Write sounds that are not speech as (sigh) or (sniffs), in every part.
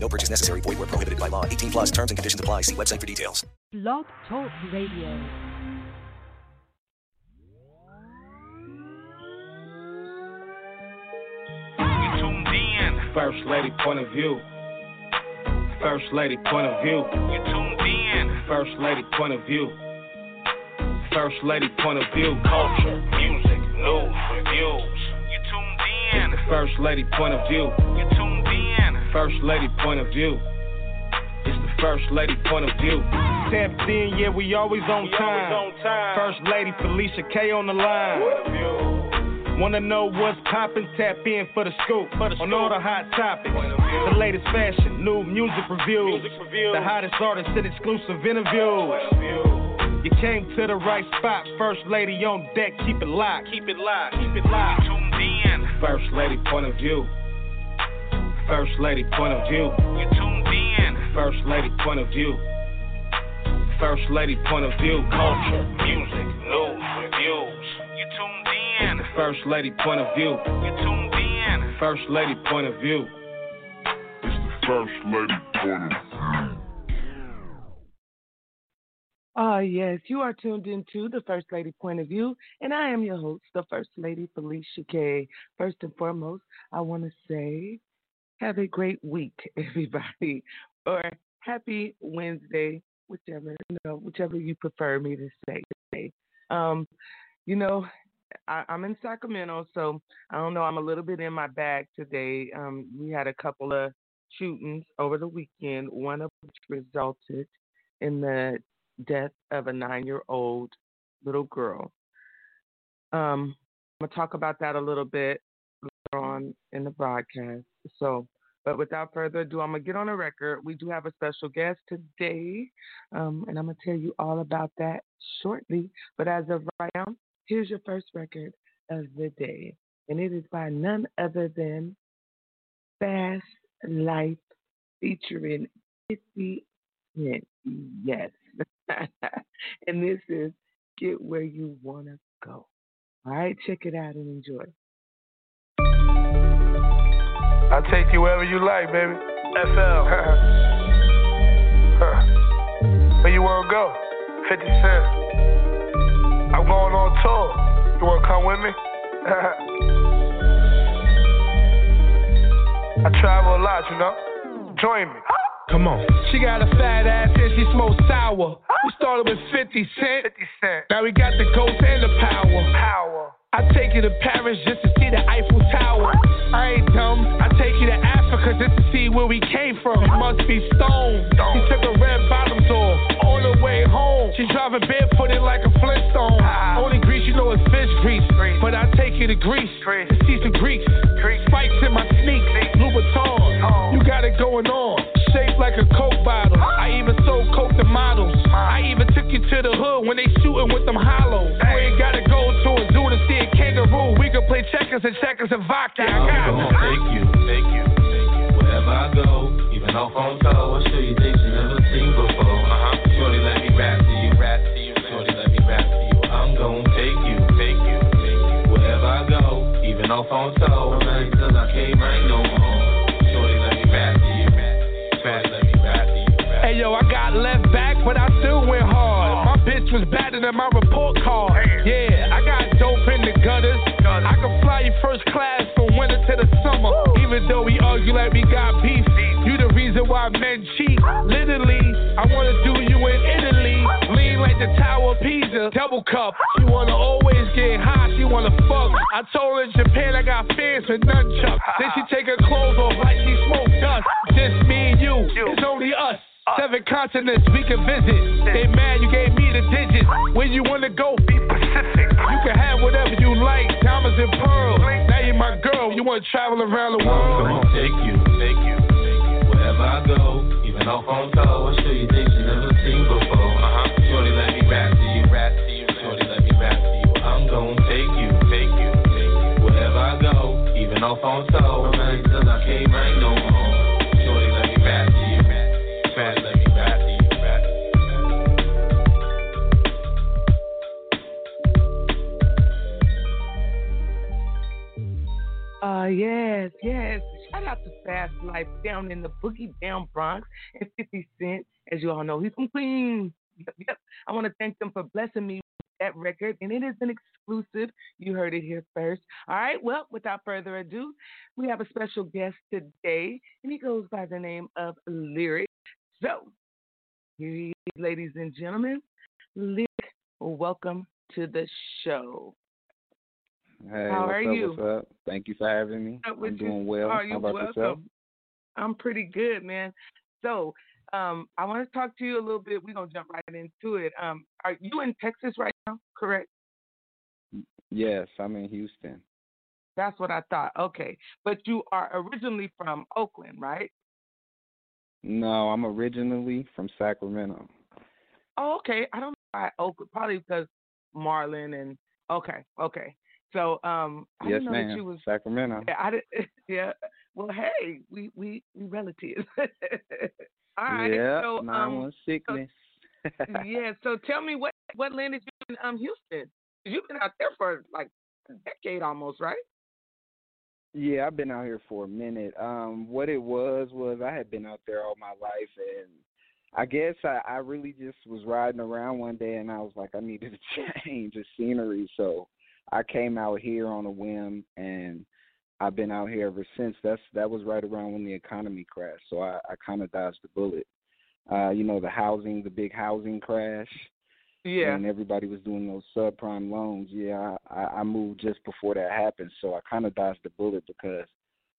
No purchase necessary. Void where prohibited by law. 18 plus terms and conditions apply. See website for details. Blog Talk Radio. First lady point of view. First lady point of view. You tuned in. First lady point of view. First lady point of view. Culture, music, news, reviews. You tuned in. It's the first lady point of view. You tuned in. First lady point of view. It's the first lady point of view. Tapped in, yeah, we always on time. First lady Felicia K on the line. Wanna know what's poppin'? Tap in for the scoop on all the hot topics. The latest fashion, new music reviews, the hottest artists and exclusive interviews. You came to the right spot. First lady on deck, keep it locked. Keep it locked. Keep it locked. Tuned in. First lady point of view. First lady point of view. You tuned in. First lady point of view. First lady point of view. Culture, music, news, reviews. You tuned in. First lady point of view. You tuned in. First lady point of view. It's the first lady point of view. Ah, yes, you are tuned into the First Lady Point of View, and I am your host, the First Lady Felicia K. First and foremost, I want to say, have a great week, (laughs) everybody, or happy Wednesday, whichever you know, whichever you prefer me to say. Um, you know, I, I'm in Sacramento, so I don't know. I'm a little bit in my bag today. Um, we had a couple of shootings over the weekend, one of which resulted in the death of a nine year old little girl. Um, I'm to talk about that a little bit on in the broadcast. So, but without further ado, I'm going to get on a record. We do have a special guest today, um, and I'm going to tell you all about that shortly. But as of right now, here's your first record of the day, and it is by none other than Fast Life featuring 50 Cent. Yes. (laughs) and this is Get Where You Wanna Go. All right, check it out and enjoy. I'll take you wherever you like, baby. FL. (laughs) Where you wanna go? 50 Cent. I'm going on tour. You wanna come with me? (laughs) I travel a lot, you know? Join me. Come on. She got a fat ass and she smokes sour. We started with 50 cent. 50 cent. Now we got the ghost and the power. Power. I take you to Paris just to see the Eiffel Tower. I ain't dumb. I take you to Africa just to see where we came from. You must be stoned. She took her red bottoms off on the way home. She driving barefooted like a Flintstone. Only grease you know is fish grease. But I take you to Greece to see some. Spikes in my sneaks. Louboutin. You got it going on. Shaped like a Coke bottle. I even sold Coke to models. I even took you to the hood when they shooting with them hollows. You ain't gotta go to a zoo to see a kangaroo. We can play checkers and checkers and vodka. I got I'm gonna take you, take you, take you wherever I go. Even off on tour, I'll show you things you never seen before. Uh-huh. Shorty, let me rap to you, rap to you. Shorty, let me rap to you. I'm gonna take you, take you, take you wherever I go. Even off on tour, man, till I can't write no more. Shorty, let me rap to you, rap, let me rap to you. Rap. Hey yo, I got left back, but I still went hard. My bitch was better than my report card. Yeah, I got dope in the gutters. I can fly you first class from winter to the summer. Even though we argue like we got beef, you the reason why men cheat. Literally, I wanna do you in Italy. Lean like the Tower of Pisa, double cup. She wanna always get high, she wanna fuck. I told her in Japan I got fans with nunchucks. Then she take her clothes off like she smoked dust. Just me and you, it's only us. Seven continents we can visit. They mad you gave me the digits. Where you wanna go? Be Pacific. You can have whatever you like, diamonds and pearls. Now you're my girl, you wanna travel around the world. Come on, take you, take you, wherever I go. Even off on tour. I'll show you things you never seen before. Uh huh. Shorty, let me rap to you, rap to you. Shorty, let me rap to you. I'm gonna take you, take you, take you, wherever I go. Even off on tour. Uh, yes, yes. Shout out to Fast Life down in the Boogie Down Bronx and 50 Cent. As you all know, he's from Queens. Yep, yep. I want to thank them for blessing me with that record, and it is an exclusive. You heard it here first. All right, well, without further ado, we have a special guest today, and he goes by the name of Lyric. So, here he is, ladies and gentlemen. Lyric, welcome to the show. Hey, How what's are up, you? What's up? Thank you for having me. I'm you? doing well. How about welcome? yourself? I'm pretty good, man. So, um, I want to talk to you a little bit. We're gonna jump right into it. Um, are you in Texas right now? Correct. Yes, I'm in Houston. That's what I thought. Okay, but you are originally from Oakland, right? No, I'm originally from Sacramento. Oh, okay. I don't know why Oakland. Probably because Marlon and okay, okay. So, um, (clears throat) I yes, didn't know ma'am. that you was. Sacramento. Yeah, I did. (laughs) Yeah. Well, hey, we we we relatives. (laughs) All right. yeah, so, um, sickness. (laughs) yeah. So tell me what what landed you in um Houston? You've been out there for like a decade almost, right? Yeah, I've been out here for a minute. Um, what it was was I had been out there all my life, and I guess I, I really just was riding around one day, and I was like, I needed a change of scenery, so I came out here on a whim, and I've been out here ever since. That's that was right around when the economy crashed, so I, I kind of dodged the bullet. Uh, you know, the housing, the big housing crash Yeah. and everybody was doing those subprime loans. Yeah, I, I moved just before that happened, so I kind of dodged the bullet because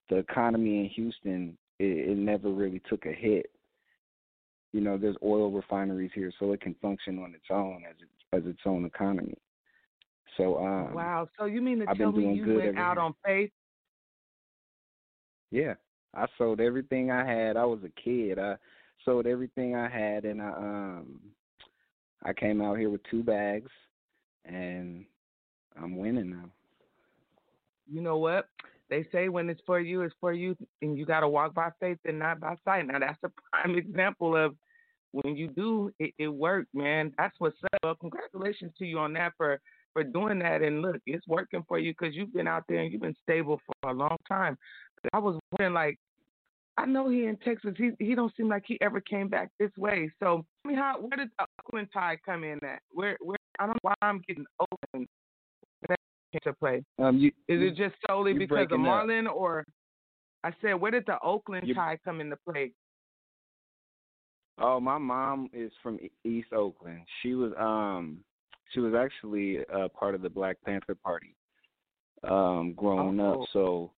the economy in Houston it, it never really took a hit. You know, there's oil refineries here, so it can function on its own as it, as its own economy. So, um, wow. So you mean to I've tell me you went out on faith? yeah, I sold everything I had. I was a kid. I sold everything I had, and I um, I came out here with two bags, and I'm winning now. You know what? They say when it's for you, it's for you, and you got to walk by faith and not by sight. Now that's a prime (laughs) example of when you do, it, it worked, man. That's what's up. Well, congratulations to you on that for for doing that. And look, it's working for you because you've been out there and you've been stable for a long time. I was wondering, like, I know he in Texas. He he don't seem like he ever came back this way. So, I mean, how where did the Oakland tie come in at? Where where I don't know why I'm getting Oakland to play. Um, you Is you- it just solely because of breaking up. Marlin, or I said, where did the Oakland You- Tide come into play? Oh, my mom is from East Oakland. She was um she was actually a part of the Black Panther Party um growing Oh. up. So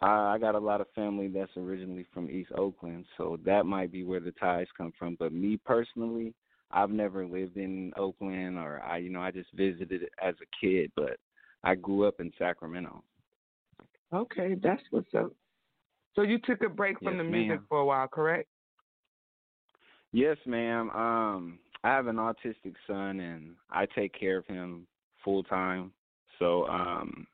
I, I got a lot of family that's originally from East Oakland, so that might be where the ties come from. But me personally, I've never lived in Oakland or I you know, I just visited it as a kid, but I grew up in Sacramento. Okay, that's what's up. So you took a break from Yes, the music ma'am. for a while, correct? Yes, ma'am. Um, I have an autistic son, and I take care of him full time. So um,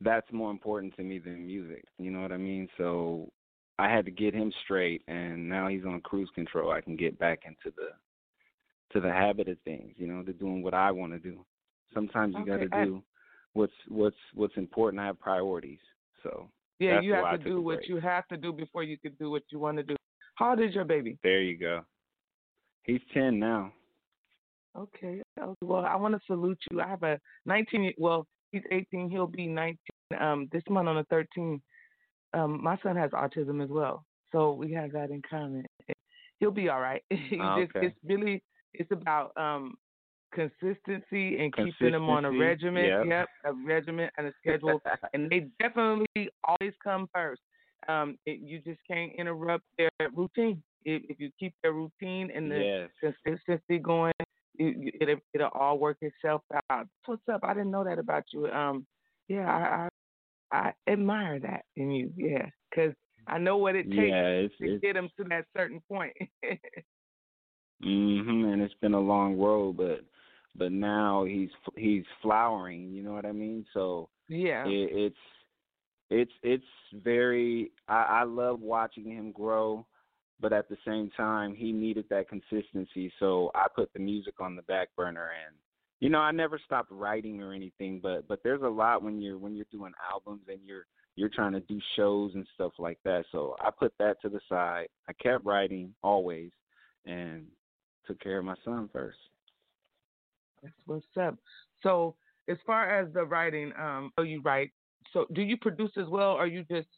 that's more important to me than music. You know what I mean? So I had to get him straight, and now he's on cruise control. I can get back into the to the habit of things. You know, to doing what I want to do. Sometimes you Okay, got to do what's what's what's important. I have priorities. So Yeah, you have to do what break. you have to do before you can do what you want to do. How old is your baby? there you go. He's ten now. Okay. okay. Well, I want to salute you. I have a 19. Well, he's 18. He'll be 19 um, this month on the 13th. Um, my son has autism as well, so we have that in common. He'll be all right. (laughs) Ah, just, okay. it's really it's about um, consistency and keeping him on a Consistency, regimen. yep. Yep, a regimen and a schedule, (laughs) and they definitely always come first. Um, it, you just can't interrupt their routine. If, if you keep their routine and the yes. consistency going, you, you, it'll, it'll all work itself out. What's up? I didn't know that about you. Um, yeah, I I, I admire that in you. Yeah, because I know what it takes Yeah, it's, to it's get them to that certain point. (laughs) mhm, and it's been a long road, but but now he's he's flowering. You know what I mean? So yeah, it, it's it's it's very. I, I love watching him grow, but at the same time, he needed that consistency. So I put the music on the back burner, and you know, I never stopped writing or anything, but but there's a lot when you're when you're doing albums and you're you're trying to do shows and stuff like that. So I put that to the side. I kept writing always, and took care of my son first. That's what's up. So as far as the writing, um, oh, you write. So do you produce as well, or you just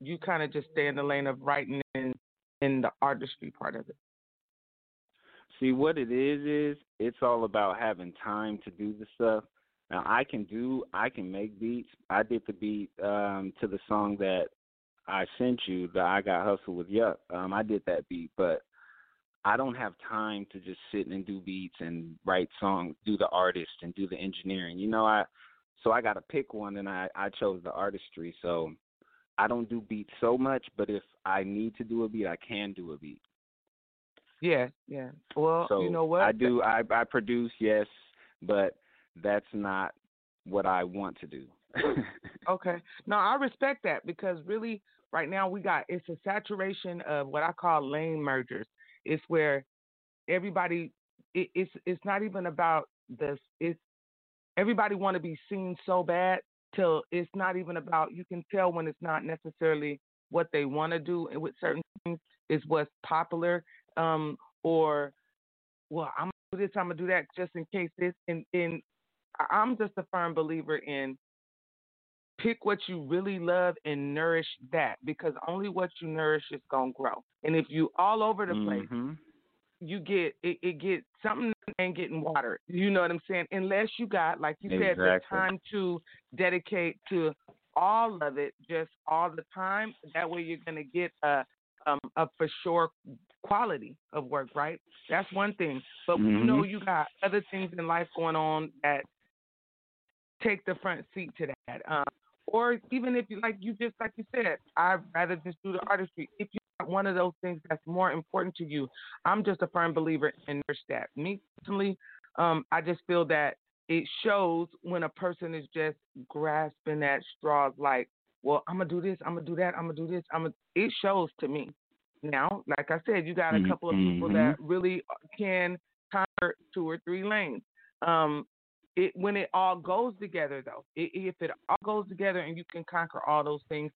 you kind of just stay in the lane of writing in in the artistry part of it? See what it is is it's all about having time to do the stuff. Now I can do I can make beats. I did the beat um to the song that I sent you, the I Got Hustle with Yuck. Um I did that beat, but I don't have time to just sit and do beats and write songs, do the artist and do the engineering. You know, I so I got to pick one and I I chose the artistry. So I don't do beats so much, but if I need to do a beat, I can do a beat. Yeah, yeah. Well, so you know what? I do I I produce, yes, but that's not what I want to do. (laughs) okay. No, I respect that because really right now we got it's a saturation of what I call lane mergers. It's where everybody it, it's it's not even about this it's everybody want to be seen so bad till it's not even about you can tell when it's not necessarily what they want to do and with certain things is what's popular um or well i'm gonna do this i'm gonna do that just in case this and and i'm just a firm believer in pick what you really love and nourish that because only what you nourish is gonna grow and if you all over the place mm-hmm. You get it, it get something ain't getting water. You know what I'm saying? Unless you got, like you exactly. said, the time to dedicate to all of it, just all the time. That way, you're gonna get a um, a for sure quality of work, right? That's one thing. But mm-hmm. you know, you got other things in life going on that take the front seat to that. Um, or even if you like, you just like you said, I'd rather just do the artistry. If you one of those things that's more important to you. I'm just a firm believer in nurse that. Me personally, um, I just feel that it shows when a person is just grasping at straws like, well, I'm gonna do this, I'm gonna do that, I'm gonna do this. I'm gonna, it shows to me. Now, like I said, you got a couple of people mm-hmm. that really can conquer two or three lanes. Um, it when it all goes together, though, it, if it all goes together and you can conquer all those things,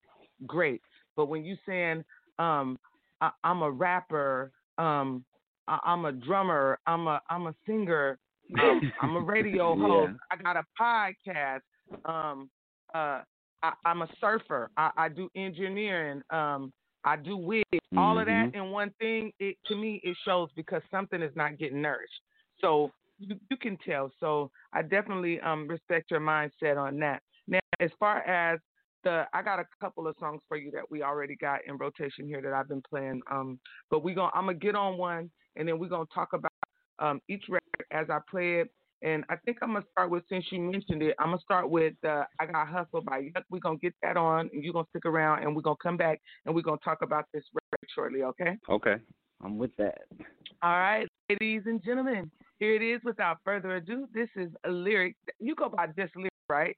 great. But when you saying um, I, am a rapper, um, I, am a drummer, I'm a I'm a singer, um, (laughs) I'm a radio host, yeah. I got a podcast, um, uh, I, am a surfer, I, I, do engineering, um, I do wigs, mm-hmm. all of that in one thing. It to me it shows because something is not getting nourished. So you, you can tell. So I definitely um respect your mindset on that. Now, as far as the I got a couple of songs for you that we already got in rotation here that I've been playing. Um, but we gonna I'm gonna get on one and then we're gonna talk about um each record as I play it. And I think I'm gonna start with since you mentioned it, I'm gonna start with uh, I Got Hustle by Yuck. We're gonna get that on and you're gonna stick around and we're gonna come back and we're gonna talk about this record shortly, okay? Okay. I'm with that. All right, ladies and gentlemen, here it is without further ado. This is a lyric. You go by this lyric, right?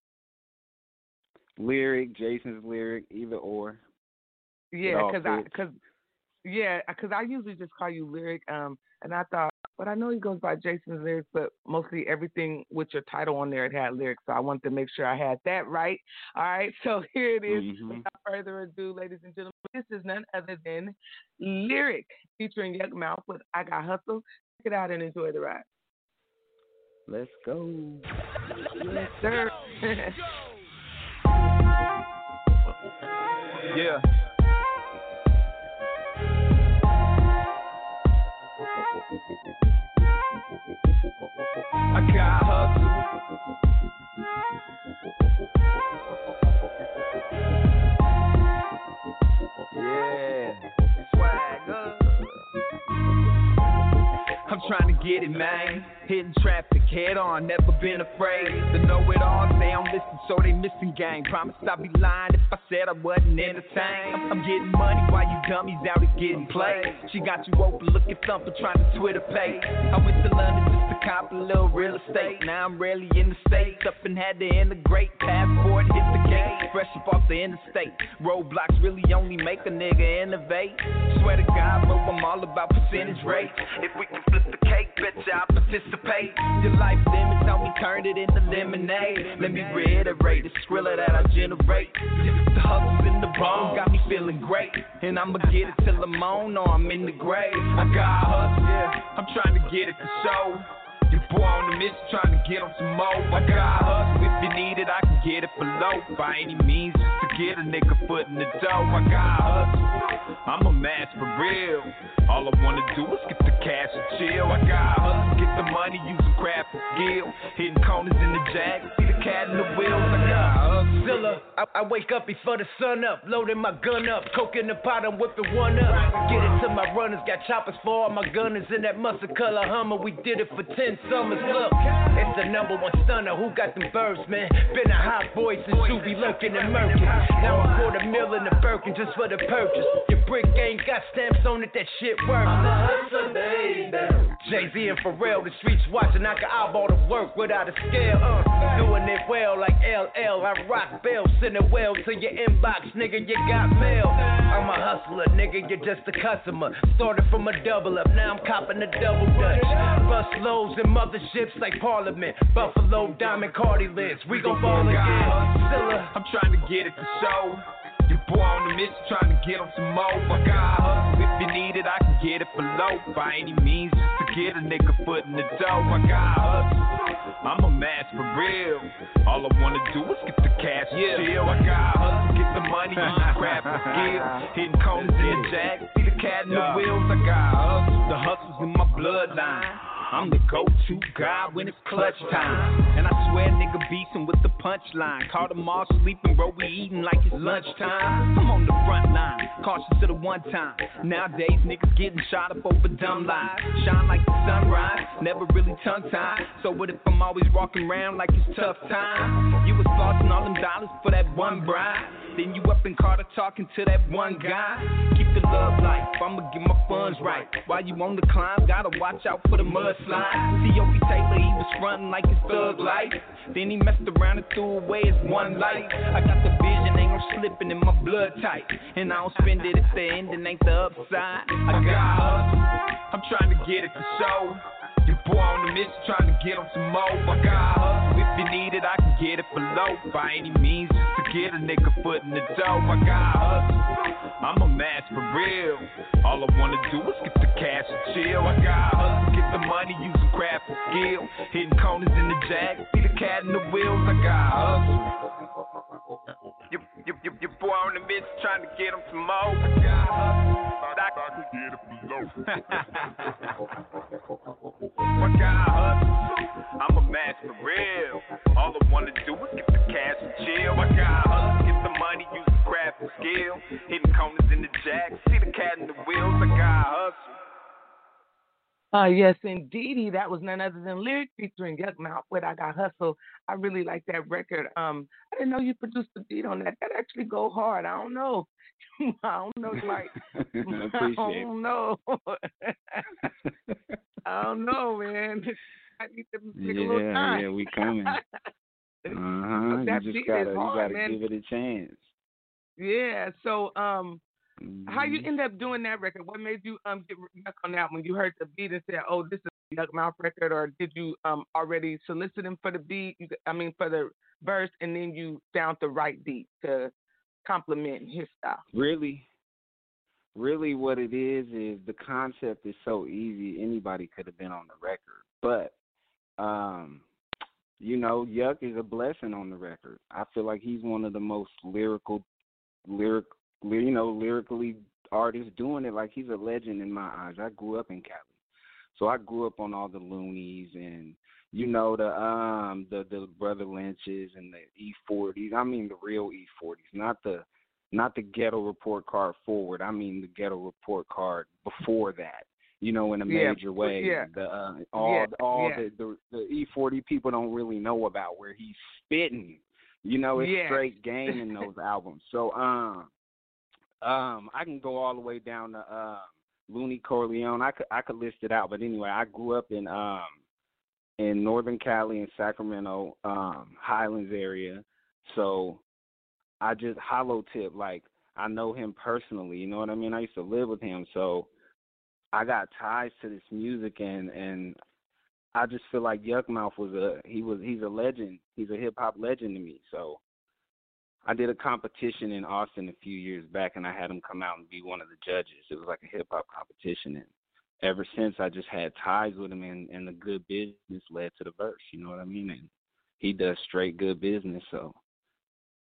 Lyric, Jason's lyric, either or. Yeah, because I because yeah, because I usually just call you lyric. Um, and I thought, but I know he goes by Jason's lyrics, but mostly everything with your title on there it had lyrics, so I wanted to make sure I had that right. All right, (laughs) so here it is. Mm-hmm. Without further ado, ladies and gentlemen, this is none other than lyric featuring Yukmouth with I Got Hustle. Check it out and enjoy the ride. Let's go. Yes, sir. (laughs) Yeah. I got hustle. Yeah. Swagger. I'm trying to get it, man. Hitting traffic head on, never been afraid to know it all. They don't listen, so they missing game. Promise I'd be lying if I said I wasn't entertained. I'm, I'm getting money while you dummies out here getting played. She got you open, looking thumper, trying to Twitter pay. I went to London just to cop a little real estate. Now I'm rarely in the States, up and had to integrate. Passport, hit the gate, fresh up off the interstate. Roadblocks really only make a nigga innovate. Swear to God, bro, I'm all about percentage rates. If we can flip the cake, bet y'all participate. Your life limits on me, turn it into lemonade. Let me reiterate the skrilla that I generate. The hustle's in the bone, got me feeling great. And I'ma get it till I'm on or I'm in the grave. I got hustle. I'm trying to get it to show. You boy on the mission trying to get on some more. I got hustle if you need it, I can get it below. By any means, just get a nigga foot in the dough. I got hustle. I'm a man for real. All I wanna do is get the cash and chill. I got hustle, get the money, using craft and skill. Hitting corners in the jag, see the cat in the wheels. I got hustle. I, I wake up before the sun up, loading my gun up, coke in the pot, I'm whipping one up. Get it to my runners, got choppers for all my gunners in that mustard color Hummer. We did it for ten summers. Look, it's the number one stunner. Who got them birds, man? Been a hot boy since you be lurking and murking. Now I quarter mil in the Birkin just for the purchase. Your brick ain't got stamps on it, that shit works. Jay Z and Pharrell, the streets watching. I can eyeball the work without a scale. Uh, doing it well like LL. I rock bells, send it well to your inbox, nigga. You got mail. I'm a hustler, nigga. You're just a customer. Started from a double up, now I'm copping a double dutch. Bus loads and motherships like Parliament. Buffalo, Diamond, Cardi list. We gon' ball again. Zilla. I'm trying to get it to show. You boy on the mission trying to get on some more. Got hustle. If you need it, I can get it below. By any means, get a nigga foot in the dough. I got hustle. I'm a man for real. All I wanna do is get the cash yeah. chill. I got hustle. Get the money, (laughs) craft and skill. Hitting corners in the jag. See the cat in the wheels. I got hustle. The hustle's in my bloodline. I'm the go-to guy when it's clutch time. And I swear nigga beatin' with the punchline. Caught them all sleeping, bro, we eating like it's lunchtime. I'm on the front line, cautious to the one time. Nowadays niggas getting shot up over dumb lies. Shine like the sunrise, never really tongue-tied. So what if I'm always walking around like it's tough time? You was flossing all them dollars for that one bride. Then you up in Carter talking to that one guy. Keep the love life, I'ma get my funds right. While you on the climb, gotta watch out for the mudslide. T.O.P. Taylor, he was frontin' like his thug life. Then he messed around and threw away his one life. I got the vision, ain't no slipping in my blood type. And I don't spend it if the ending ain't the upside. I got hustle, I'm trying to get it to show. You boy on the mission trying to get on some more. I got hustle. If you need it, I can get it below. By any means, get a nigga foot in the dough. I got hustle. I'm a man for real. All I wanna do is get the cash and chill. I got hustle. Get the money, using craft and skill. Hitting corners in the jag. See the cat in the wheels. I got hustle. You, you, you, your boy on the mission trying to get him some more. I got hustle. I can get it below. I got hustle. I'm a man for real. All I wanna do is get the cash and chill. I got hustle. Get the money, use the craft and skill. Hitting corners in the jack. See the cat in the wheels. I got hustle. Uh, yes, indeedy. That was none other than Lyric featuring Yukmouth with I Got Hustle. I really like that record. Um, I didn't know you produced the beat on that. That actually go hard. I don't know. (laughs) I don't know. Like, (laughs) I don't know. (laughs) I don't know, man. I need to take a little Yeah, time. yeah, we coming. Uh huh. That You just gotta, is you gotta give it a chance. Yeah. So, um, how you Mhm. end up doing that record? What made you um get yuck on that when you heard the beat and said, "Oh, this is a Yukmouth record," or did you um already solicit him for the beat? You, I mean, for the verse, and then you found the right beat to complement his style. Really, really, what it is is the concept is so easy. Anybody could have been on the record, but um, you know, Yuck is a blessing on the record. I feel like he's one of the most lyrical, lyric, you know, lyrically artists doing it. Like he's a legend in my eyes. I grew up in Cali, so I grew up on all the Luniz and you know the um the the Brotha Lynches and the E forties. I mean the real E forties, not the not the ghetto report card forward. I mean the ghetto report card before that. You know, in a Yeah, major way. yeah. The uh, all Yeah, all yeah. the, the E forty people don't really know about where he's spitting. You know, it's straight (laughs) game in those albums. So um um I can go all the way down to um Luni Coleone. I could I could list it out, but anyway, I grew up in um in Northern Cali and Sacramento, um, Highlands area. So I just hollow tip like I know him personally, you know what I mean? I used to live with him, so I got ties to this music and and I just feel like Yukmouth was a he was he's a legend. He's a hip hop legend to me. So I did a competition in Austin a few years back, and I had him come out and be one of the judges. It was like a hip hop competition, and ever since I just had ties with him, and and the good business led to the verse. You know what I mean? And he does straight good business, so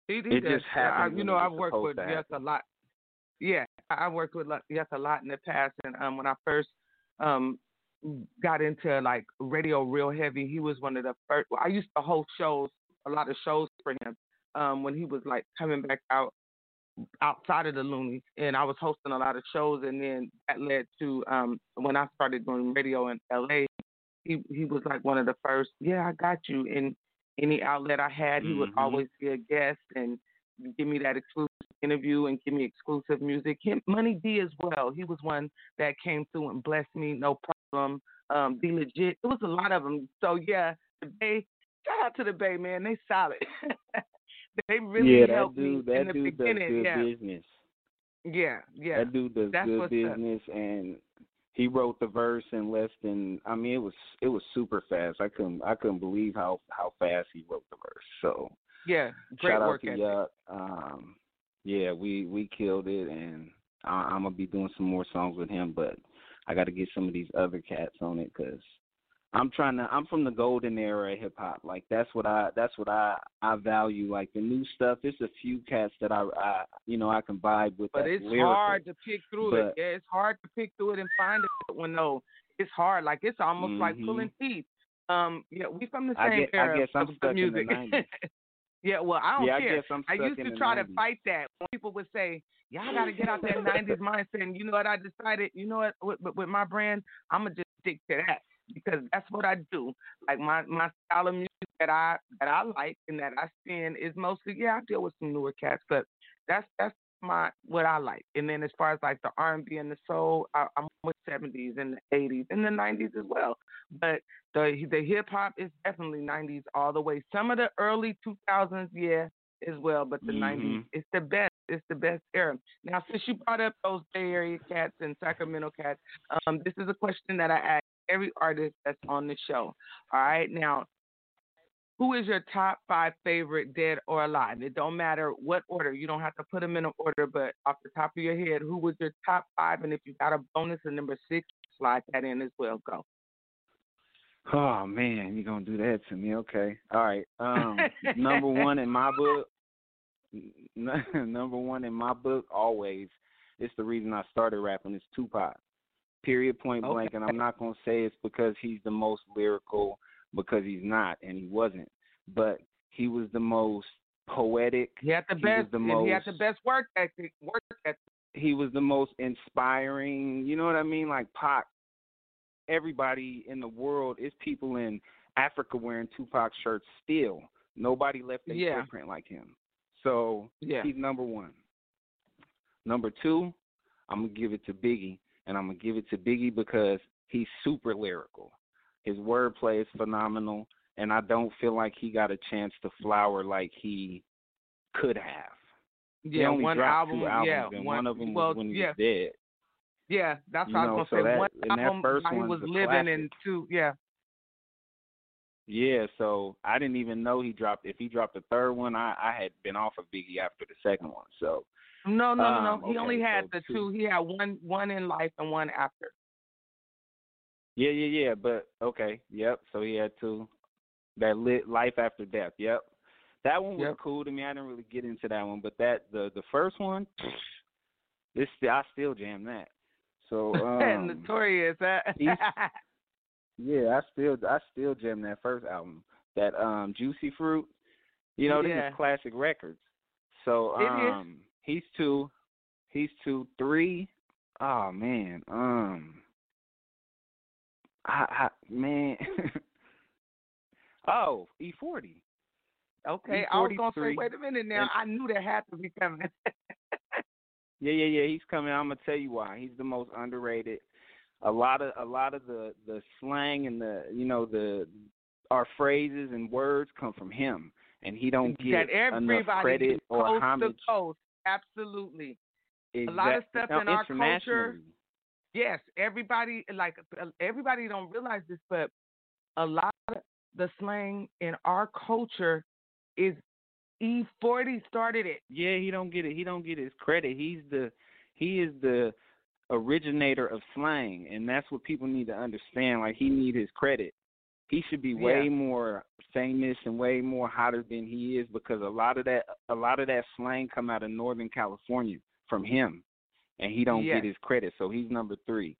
He, he it just happened. I, you know, I've worked with Yes a lot. Yeah, I worked with Yes a lot in the past, and um, when I first um got into like radio real heavy, he was one of the first. I used to host shows, a lot of shows for him, um, when he was like coming back out outside of the Luniz, and I was hosting a lot of shows, and then that led to um when I started doing radio in L.A. He he was like one of the first. Yeah, I got you. In any outlet I had, he would Mhm. always be a guest and give me that exclusive interview and give me exclusive music. Him, Money D as well. He was one that came through and blessed me, no problem. Um, be legit. It was a lot of them. So yeah, the Bay. Shout out to the Bay, man. They solid. (laughs) they really yeah, helped dude, me in the dude does beginning. good yeah, business. yeah, yeah. That dude does That's good what's up. business, and he wrote the verse in less than. I mean, it was it was super fast. I couldn't I couldn't believe how how fast he wrote the verse. So Yeah, great shout work out to. Yuck. Um, yeah, we we killed it, and I, I'm gonna be doing some more songs with him, but I got to get some of these other cats on it because I'm trying to. I'm from the golden era of hip hop. Like that's what I that's what I I value. Like the new stuff. There's a few cats that I I you know I can vibe with. But it's lyrical. hard to pick through it. Yeah, it's hard to pick through it and find it. When no, it's hard. Like it's almost like Mhm. pulling teeth. Um, yeah, we from the I same guess- I era guess I'm of stuck in the music. 90s. (laughs) yeah, well, I don't Yeah, I care. I'm stuck used to try 90s. to fight that. When people would say, "Y'all got to get out that '90s mindset," and you know what? I decided, you know what? With, with, with my brand, I'm gonna just stick to that because that's what I do. Like my my style of music that I that I like and that I spin is mostly yeah. I deal with some newer cats, but that's that's my what I like. And then as far as like the R and B and the soul, I, I'm with '70s and the '80s and the '90s as well. But the the hip hop is definitely '90s all the way. Some of the early 2000s, yeah, as well. But the '90s, Mhm. it's the best. It's the best era. Now, since you brought up those Bay Area cats and Sacramento cats, um, this is a question that I ask every artist that's on the show. All right, now who is your top five favorite dead or alive? It don't matter what order. You don't have to put them in an order, but off the top of your head, who was your top five? And if you got a bonus at number six, slide that in as well. Go. Oh man, you're gonna do that to me? Okay, all right. Um, (laughs) number one in my book, (laughs) number one in my book, always. It's the reason I started rapping. Is Tupac. Period. Point blank. And I'm not gonna say it's because he's the most lyrical, because he's not, and he wasn't. But he was the most poetic. He had the He best. the and he had the best work ethic. Work ethic. he was the most inspiring. You know what I mean? Like Pac. Everybody in the world is people in Africa wearing Tupac shirts still. Nobody left a Yeah. footprint like him. So Yeah. he's number one. Number two, I'm gonna give it to Biggie, and I'm gonna give it to Biggie because he's super lyrical. His wordplay is phenomenal, and I don't feel like he got a chance to flower like he could have. Yeah, one album. yeah, one, one of them well, was when he yeah. Yeah, that's You what I was so gonna say. that- one that album he was living, classic. and two, yeah, Yeah, so I didn't even know he dropped. If he dropped the third one, I I had been off of Biggie after the second one. So no, no, no, no. Um, He only had so the two. two. He had one, one in life and one after. Yeah, yeah, yeah. But okay, yep. So he had two. That lit life after death. Yep. That one was Yep. cool to me. I didn't really get into that one, but that the the first one, (sniffs) this I still jam that. So (laughs) um, Notorious. Huh? (laughs) Yeah, I still I still jam that first album. That um Juicy Fruit. You know, these Yeah. is classic records. So um he's two. He's two. Three. Oh man. Um I, I man (laughs) Oh, E forty. okay, I was gonna say, wait a minute now. and- I knew that had to be coming. (laughs) Yeah, yeah, yeah. He's coming. I'm gonna tell you why. He's the most underrated. A lot of a lot of the the slang and the you know the our phrases and words come from him, and he don't get enough credit or homage. to coast. Absolutely. A lot of stuff in our culture. Yes, everybody like uh, everybody don't realize this, but a lot of the slang in our culture is E40 started it. Yeah, he don't get it. He don't get his credit. He's the he is the originator of slang, and that's what people need to understand. Like he need his credit. He should be way Yeah. more famous and way more hotter than he is because a lot of that a lot of that slang come out of Northern California from him, and he don't Yes. get his credit. So he's number three.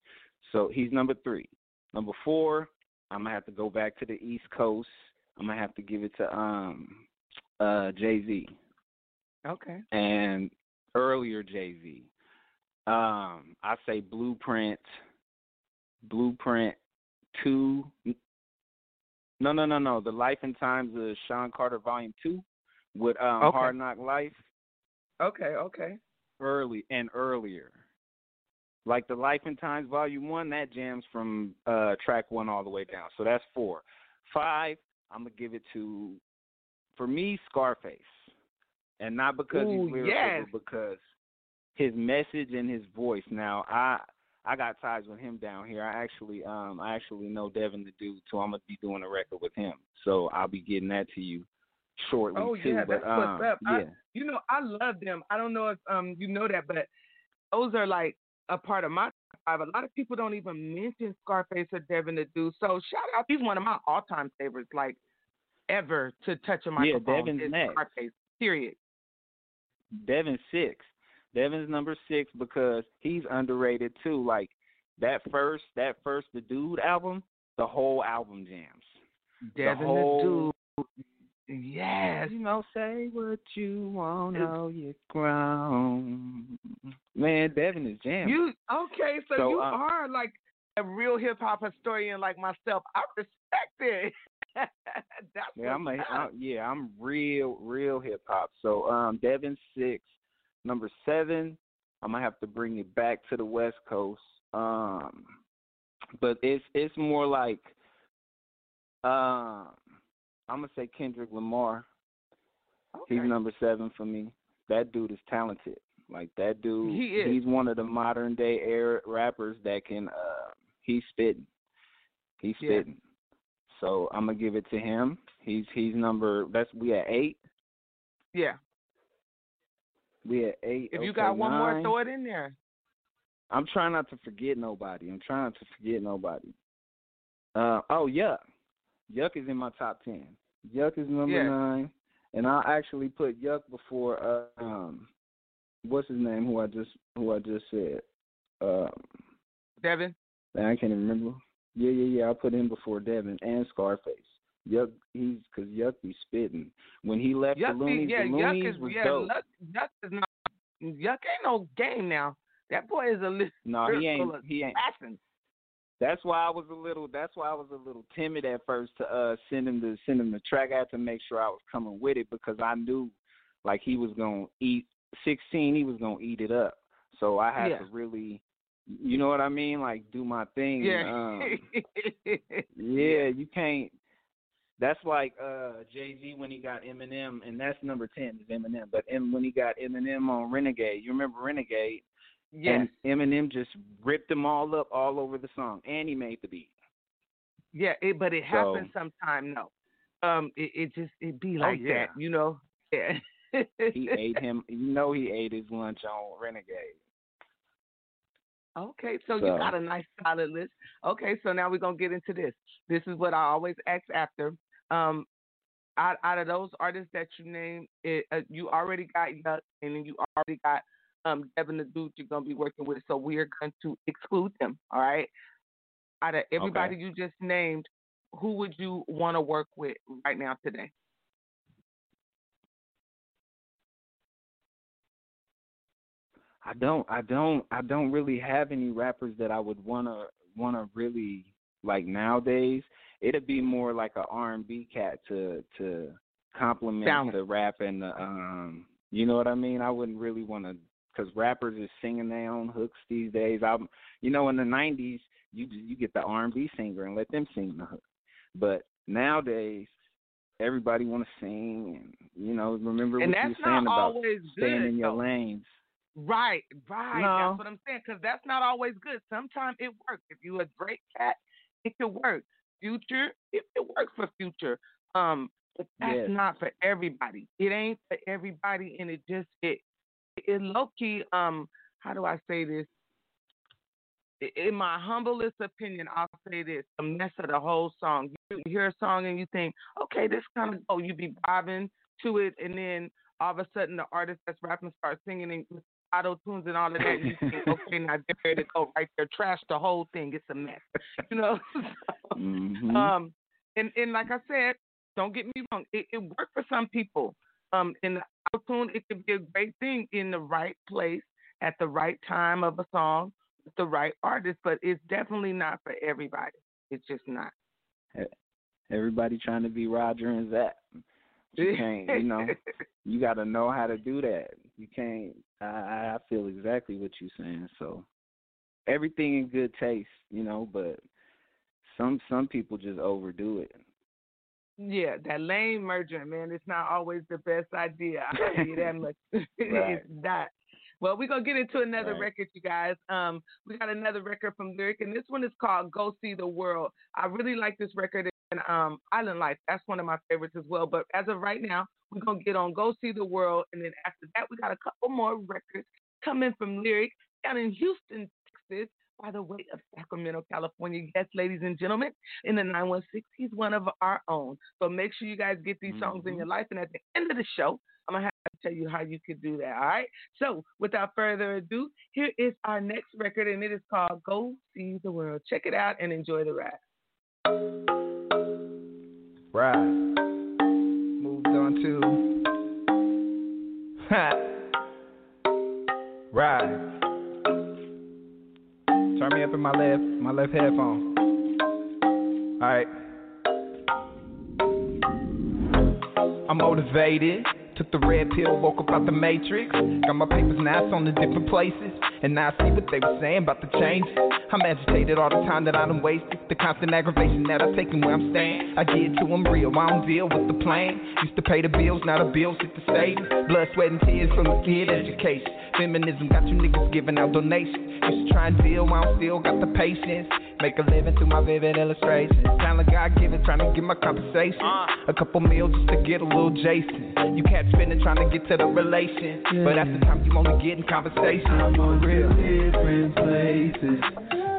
So he's number three. Number four, I'm gonna have to go back to the East Coast. I'm gonna have to give it to um uh Jay Z Okay. and earlier Jay Z. Um, I say Blueprint, Blueprint two. No, no, no, no. The Life and Times of Sean Carter Volume Two with um, Okay. Hard Knock Life Okay, okay. Early and earlier. Like the Life and Times Volume One, that jams from uh, track one all the way down. So that's four. Five, I'm gonna give it to, for me, Scarface, and not because Ooh, he's lyrical, yes. but because his message and his voice. Now, I I got ties with him down here. I actually um I actually know Devin the dude, so I'm gonna be doing a record with him. So I'll be getting that to you shortly Oh too. yeah, but that's um, what's up. I, you know, I love them. I don't know if um you know that, but those are like a part of my five. A lot of people don't even mention Scarface or Devin the Dude. So shout out, he's one of my all time favorites, like ever to touch a microphone. Yeah. Devin's is next. Scarface. Period. Devin six. Devin's number six because he's underrated too. Like that first that first the dude album, the whole album jams. Devin the whole, the Dude. Yes. You know, say what you want, know you're grown. Man, Devin is jamming. You okay? So, So, you uh, are like a real hip hop historian like myself. I respect it. (laughs) Yeah, I'm a, what's yeah, I'm real, real hip hop. So, um, Devin six, number seven. I'm gonna have to bring it back to the West Coast. Um, but it's it's more like, um, I'm gonna say Kendrick Lamar. He's number seven for me. That dude is talented. Like that dude, He is. he's one of the modern day era rappers that can. uh He's spitting. He's Yeah. spitting. So I'm gonna give it to him. He's he's number. That's we at eight. Yeah. We at eight. If you okay, got one more, throw it in there. I'm trying not to forget nobody. I'm trying not to forget nobody. Uh oh, Yuck. Yuck is in my top ten. Yuck is number Yeah. nine, and I actually put Yuck before uh, um, what's his name? Who I just who I just said. Um, Devin. I can't even remember. Yeah, yeah, yeah. I put him before Devin and Scarface. Yuck, he's because Yuck be spitting. When he left Yuck, the be- yeah, the Yuck is was yeah, dope. Yuck, Yuck is not Yuck ain't no game now. That boy is a li- No, he ain't. He ain't. assassin. That's why I was a little. That's why I was a little timid at first to uh send him to send him the track. I had to make sure I was coming with it because I knew, like he was gonna eat sixteen. He was gonna eat it up. So I had Yeah. to really, you know what I mean? Like do my thing. Yeah. Um, (laughs) yeah, you can't. That's like uh Jay Z when he got Eminem, and that's number ten is Eminem. But M, when he got Eminem on Renegade, you remember Renegade? Yes. And Eminem just ripped them all up all over the song, and he made the beat. Yeah, it, but it So- happens sometime. No, um, it, it just it be like Oh, yeah. that, you know. (laughs) Yeah. He ate him. You know, he ate his lunch on Renegade. Okay, so, you got a nice solid list. Okay, so now we're gonna get into this. This is what I always ask after. Um, out out of those artists that you named, it, uh, you already got Yuck, and then you already got um Devin the Dude you're gonna be working with. So we are going to exclude them. All right. Out of everybody you just named, who would you want to work with right now today? I don't. I don't. I don't really have any rappers that I would wanna wanna really like nowadays. It'd be more like a R and B cat to to complement Balance. the rap and the um. You know what I mean? I wouldn't really want to because rappers is singing their own hooks these days. I'm, you know, in the '90s, you you get the R and B singer and let them sing the hook. But nowadays, everybody want to sing, and you know, remember And what you were saying about always staying good, in your though. lanes. Right, right. No. That's what I'm saying. Because that's not always good. Sometimes it works. If you a great cat, it can work. Future, it, it works for Future. Um, but that's Yes. not for everybody. It ain't for everybody, and it just it it low key. Um, how do I say this? In my humblest opinion, I'll say this: the mess of the whole song. You hear a song and you think, okay, this kind of oh, you be vibing to it, and then all of a sudden the artist that's rapping starts singing and auto tunes and all of that. You think, (laughs) okay, now there to go right there, trash the whole thing. It's a mess, you know. (laughs) Mhm. Um, and and like I said, don't get me wrong, it, it worked for some people. Um, in the auto tune, it could be a great thing in the right place at the right time of a song with the right artist, but it's definitely not for everybody. It's just not. Everybody trying to be Roger and Zapp. You can't, you know, (laughs) you got to know how to do that. You can't. I, I feel exactly what you're saying. So everything in good taste, you know, but some some people just overdo it. Yeah, that lane merger, man, it's not always the best idea. I'll tell you that much. (laughs) (laughs) Right. it's not. Well, we're gonna get into another Right. record, you guys. Um, we got another record from Lyric, and this one is called "Go See the World." I really like this record, and um, Island Life. That's one of my favorites as well. But as of right now, we're gonna get on "Go See the World," and then after that, we got a couple more records coming from Lyric down in Houston, Texas. By the way of Sacramento, California. Yes, ladies and gentlemen, in the 916, he's one of our own. So make sure you guys get these songs in mm-hmm. your life. And at the end of the show, I'm going to have to tell you how you could do that. All right. So without further ado, here is our next record, and it is called Go See the World. Check it out and enjoy the ride. Right. Moved on to. (laughs) Ha. Right. Turn me up in my left, my left headphone. All right. I'm motivated. Took the red pill, woke up out the matrix. Got my papers now, on the different places. And now I see what they were saying about the changes. I'm agitated all the time that I done wasted. The constant aggravation that I take and where I'm staying. I get to them real, I don't deal with the plan. Used to pay the bills, now the bills hit the savings. Blood, sweat, and tears from the kid education. Feminism got you niggas giving out donations. Used to try and deal, while I don't still got the patience. Make a living through my vivid illustrations. Talent God given, trying to get my compensation. A couple meals just to get a little Jason. You catch spinning, trying to get to the relation. But after time, you only get in conversation. I'm on real. different places.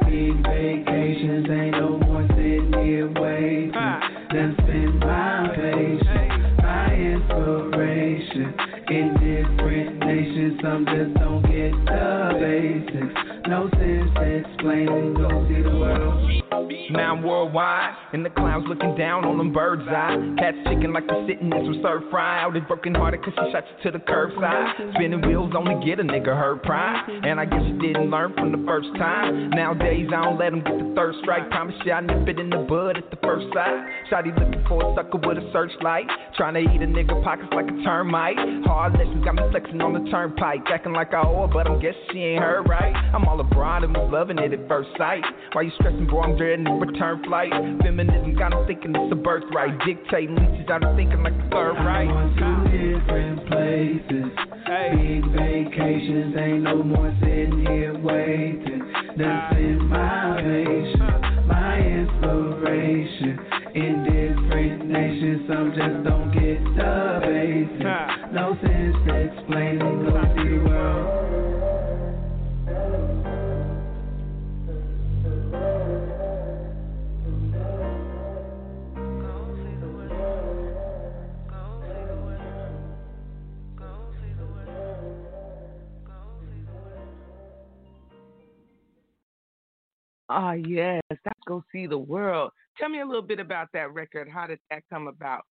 Big vacations, ain't no more sitting here waiting. Ah. Then spend my patience, my inspiration in different nations. Some just don't get the basics. No sense explaining. Go see the world. Now I'm worldwide, and the clowns looking down on them bird's eye. Cats chicken like they're sitting in some stir fry. Out it broken hearted cause she shot you to the curbside. Spinning wheels only get a nigga hurt pride. And I guess you didn't learn from the first time. Nowadays I don't let them get the third strike. Promise you I nip it in the bud at the first sight. Shotty looking for a sucker with a searchlight. Trying to eat a nigga pockets like a termite. Hard lessons got me flexing on the turnpike. Acting like I owe her, but I'm guessing she ain't heard right. I'm all abroad and was loving it at first sight. Why you stressing, bro? I'm dreading the return flight. Feminism got them thinking it's a birthright. Dictating leases, got them thinking like the third right. I'm on two different places. Big vacations, ain't no more sitting here waiting. Then spend my patience, my inspiration in different nations. Some just don't get the basics. No sense explaining. Ah, yes, let's go see the world. Tell me a little bit about that record. How did that come about?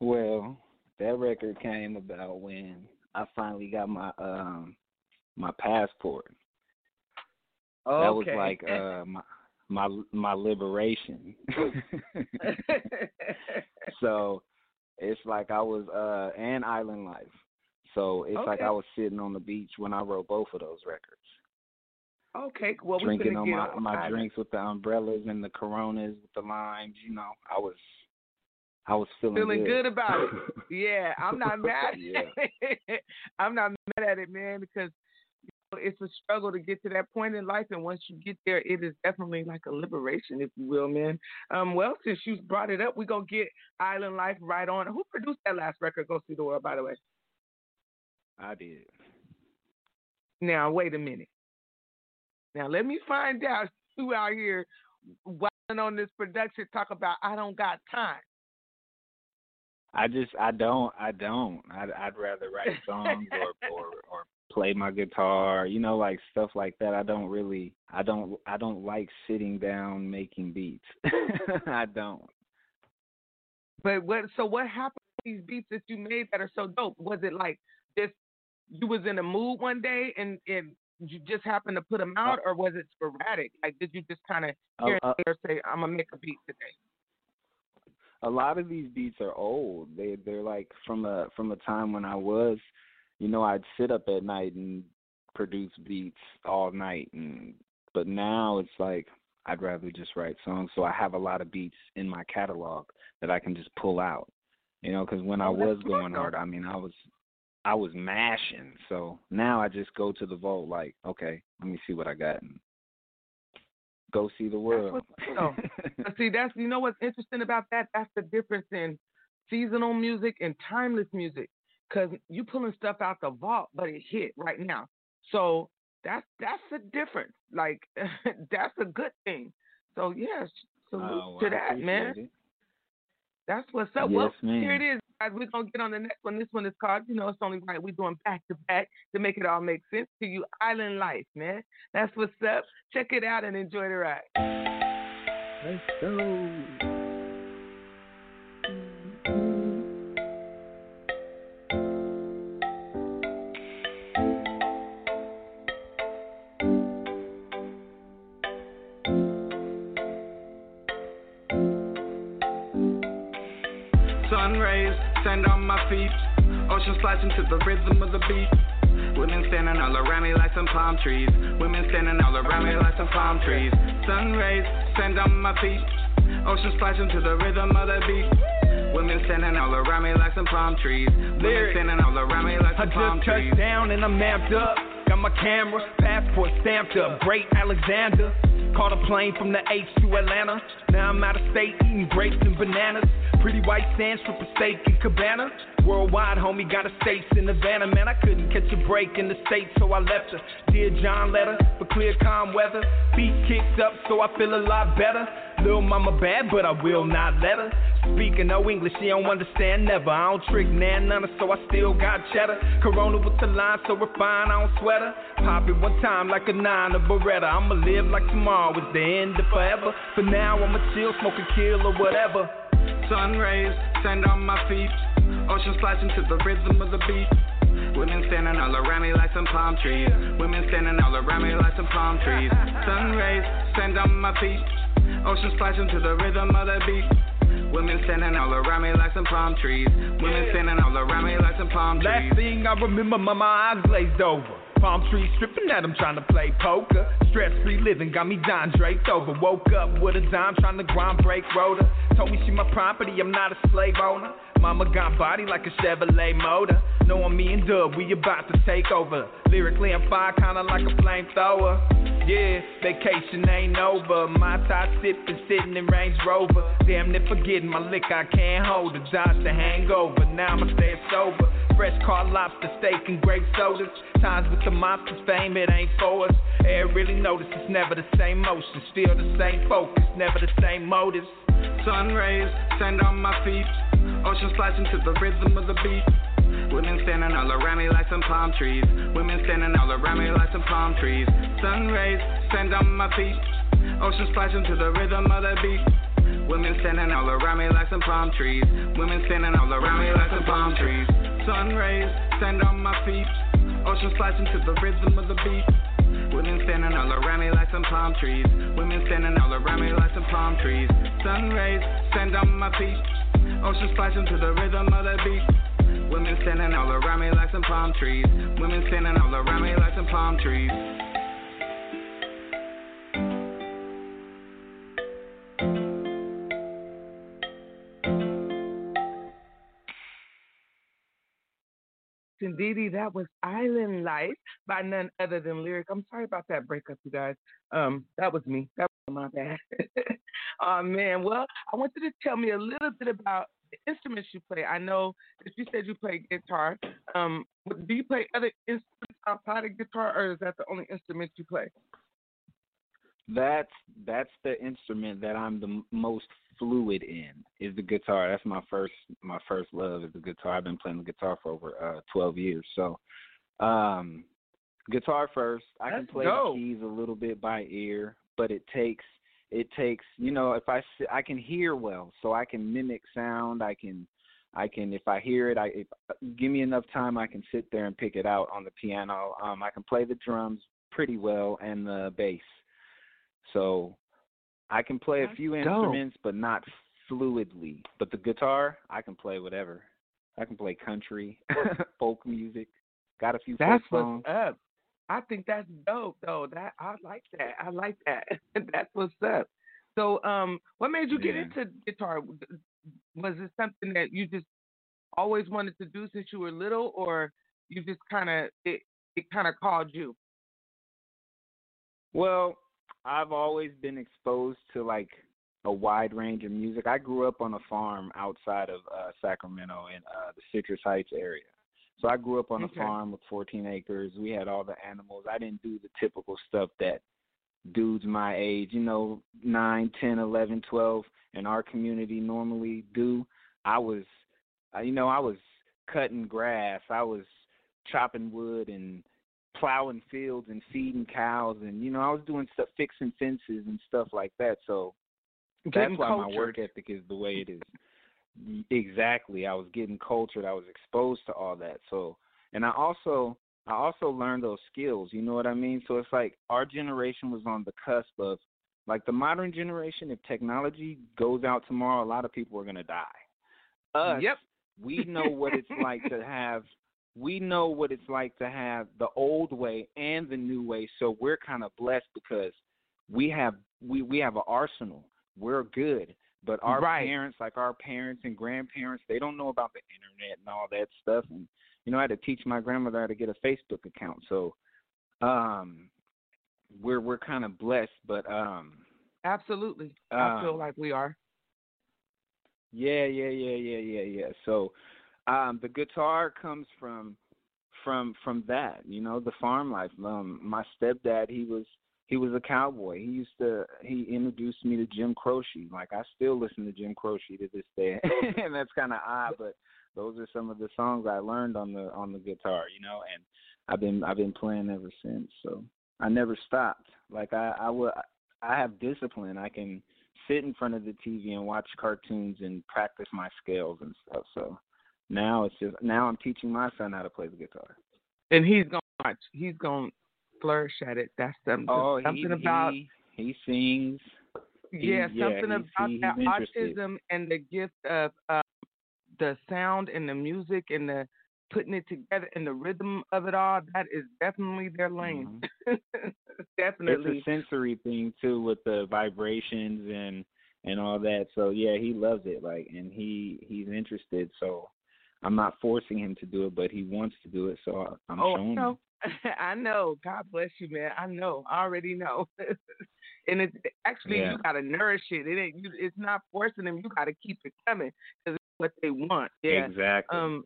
Well, that record came about when I finally got my um my passport. That was like uh my my my liberation. (laughs) so it's like I was uh and Island Life. So it's like I was sitting on the beach when I wrote both of those records. Okay, well, we're drinking on get my, on my drinks with the umbrellas and the coronas with the limes, you know. I was I was feeling Feeling good, good about it. (laughs) Yeah, I'm not mad. (laughs) Yeah. (laughs) I'm not mad at it, man, because it's a struggle to get to that point in life, and once you get there, it is definitely like a liberation, if you will, man. Um, well, since you brought it up, we're gonna get Island Life right on. Who produced that last record, Go See the World, by the way? I did. Now, wait a minute. Now, let me find out (laughs) who out here whiling on this production talk about I don't got time. I just I don't I don't. I'd I'd rather write songs or or or play my guitar you know like stuff like that. I don't really I don't I don't like sitting down making beats. (laughs) I don't. But what so what happened to these beats that you made that are so dope? Was it like just you was in a mood one day and and you just happen to put them out or was it sporadic like did you just kind of here Uh, uh, and say I'm gonna make a beat today a lot of these beats are old. They they're like from a from a time when I was, you know, I'd sit up at night and produce beats all night and but now it's like I'd rather just write songs. So I have a lot of beats in my catalog that I can just pull out. You know, cuz when I Oh, that's was going hard, I mean, I was I was mashing. So now I just go to the vault like, okay, let me see what I got and go see the world. (laughs) But see, that's you know what's interesting about that? That's the difference in seasonal music and timeless music. Cause you pulling stuff out the vault, but it hit right now. So that's that's the difference. Like (laughs) that's a good thing. So yes, salute Oh, to that, man. it. That's what's up. Yes, well, here it is, guys. We're gonna get on the next one. This one is called, you know, it's only right. We're doing back to back to make it all make sense to you. Island Life, man. That's what's up. Check it out and enjoy the ride. Let's go. Sun rays sand on my feet. Ocean splashing to the rhythm of the beat. Women standing all around me like some palm trees. Women standing all around me like some palm trees. Sun rays sand on my feet. Ocean splashing to the rhythm of the beat. Women standing all around me like some palm trees. Women standing all around me like I some palm just touched down and I'm amped up. Got my camera, passport stamped up. Great Alexander. Caught a plane from the H to Atlanta. Now I'm out of state eating grapes and bananas. Pretty white sand, strip of steak and cabana. Worldwide, homie, got estates in Havana. Man, I couldn't catch a break in the States, so I left her. Dear John letter for clear, calm weather. Feet kicked up, so I feel a lot better. Little mama bad, but I will not let her. Speaking no English, she don't understand never. I don't trick nan none, so I still got cheddar. Corona with the line, so refined, I don't sweat her. Pop it one time like a nine, a Beretta. I'ma live like tomorrow is the end of forever. For now, I'ma chill, smoke a kill or whatever. Sun rays sand on my feet. Ocean splashing to the rhythm of the beat. Women standing all around me like some palm trees. Women standing all around me like some palm trees. Sun rays sand on my feet. Ocean splashing to the rhythm of the beat. Women standing all around me like some palm trees. Women standing all around me like some palm trees. Last thing I remember, my, eyes glazed over. Palm trees stripping at 'em, trying to play poker. Stress free living got me Don draped over. Woke up with a dime, trying to grind break rotor. Told me she my property, I'm not a slave owner. Mama got body like a Chevrolet motor. Knowing me and Dub, we about to take over. Lyrically, I'm fire, kinda like a flamethrower. Yeah, vacation ain't over. My tie sipping, sitting in Range Rover. Damn near forgetting my liquor, I can't hold it. Dodge the hangover, now I'ma stay sober. Fresh car, lobster, steak, and grape sodas. Times with the monsters, fame, it ain't for us. Air really notice it's never the same motion. Still the same focus, never the same motives. Sun rays sand on my feet. Ocean splashing to the rhythm of the beat. Women standing all around me like some palm trees. Women standing all around me like some palm trees. Sun rays sand on my feet. Ocean splashing to the rhythm of the beat. Women standing all around me like some palm trees. Women standing all around me like some palm trees. Sun rays sand on my feet. Ocean splashing to the rhythm of the beat. Women standing all around me like some palm trees. Women standing all around me like some palm trees. Sun rays sand on my feet. Ocean splashing to the rhythm of the beat. Women standing all around me like some palm trees. Women standing all around me like some palm trees. Indeedy. That was Island Life by none other than Lyric. I'm sorry about that breakup, you guys. Um, that was me. That was my bad. (laughs) oh man. Well, I want you to tell me a little bit about the instruments you play. I know that you said you play guitar. Um, do you play other instruments outside of guitar, or is that the only instrument you play? That's that's the instrument that I'm the most fluid in is the guitar. That's my first my first love is the guitar. I've been playing the guitar for over uh, 12 years. So, um, guitar first. I Let's can play go. the keys a little bit by ear, but it takes it takes you know if I I can hear well, so I can mimic sound. I can I can if I hear it, I if give me enough time, I can sit there and pick it out on the piano. Um, I can play the drums pretty well and the bass. So I can play a few instruments, but not fluidly. But the guitar, I can play whatever. I can play country, (laughs) folk music. Got a few That's what's up. I think that's dope though. That I like that. I like that. (laughs) that's what's up. So, um, what made you get Yeah. into guitar? Was it something that you just always wanted to do since you were little, or you just kind of it it kind of called you? Well, I've always been exposed to like a wide range of music. I grew up on a farm outside of uh Sacramento in uh the Citrus Heights area. So I grew up on Okay. a farm with 14 acres. We had all the animals. I didn't do the typical stuff that dudes my age, you know, nine, ten, eleven, twelve, in our community normally do. I was, uh, you know, I was cutting grass. I was chopping wood and plowing fields and feeding cows and you know I was doing stuff fixing fences and stuff like that. So Getting that's why my work ethic is the way it is. Exactly. I was getting cultured. I was exposed to all that. So and I also I also learned those skills. You know what I mean? So it's like our generation was on the cusp of like the modern generation if technology goes out tomorrow a lot of people are going to die. Us Yep. we know what it's like to (laughs) have we know what it's like to have the old way and the new way so we're kind of blessed because we have we we have an arsenal we're good but our Right. parents like our parents and grandparents they don't know about the internet and all that stuff and you know i had to teach my grandmother how to get a facebook account so um we're we're kind of blessed but um Absolutely. I Um, feel like we are. Yeah, yeah, yeah, yeah, yeah, yeah. So, um, the guitar comes from from from that, you know, the farm life. Um, my stepdad, he was he was a cowboy. He used to he introduced me to Jim Croce. Like I still listen to Jim Croce to this day, (laughs) and that's kind of odd, but those are some of the songs I learned on the on the guitar, you know, and I've been I've been playing ever since. So I never stopped. Like I I will I have discipline. I can sit in front of the TV and watch cartoons and practice my scales and stuff. So now it's just now I'm teaching my son how to play the guitar. And he's gonna watch. He's gonna flourish at it. That's something. Oh, something he, about he he sings. he- yeah, yeah, something he's- about that autism and the gift of uh, the sound and the music and the putting it together and the rhythm of it all. That is definitely their lane. (laughs) definitely. It's a sensory thing too with the vibrations and and all that. So yeah, he loves it. Like and he he's interested. So I'm not forcing him to do it, but he wants to do it. So I- I'm oh, showing him. know. (laughs) I know. God bless you, man. I know. I already know. (laughs) and it's actually Yeah. you gotta nourish it. It ain't. You, it's not forcing them. You gotta keep it coming because it's what they want. Yeah. Exactly. Um.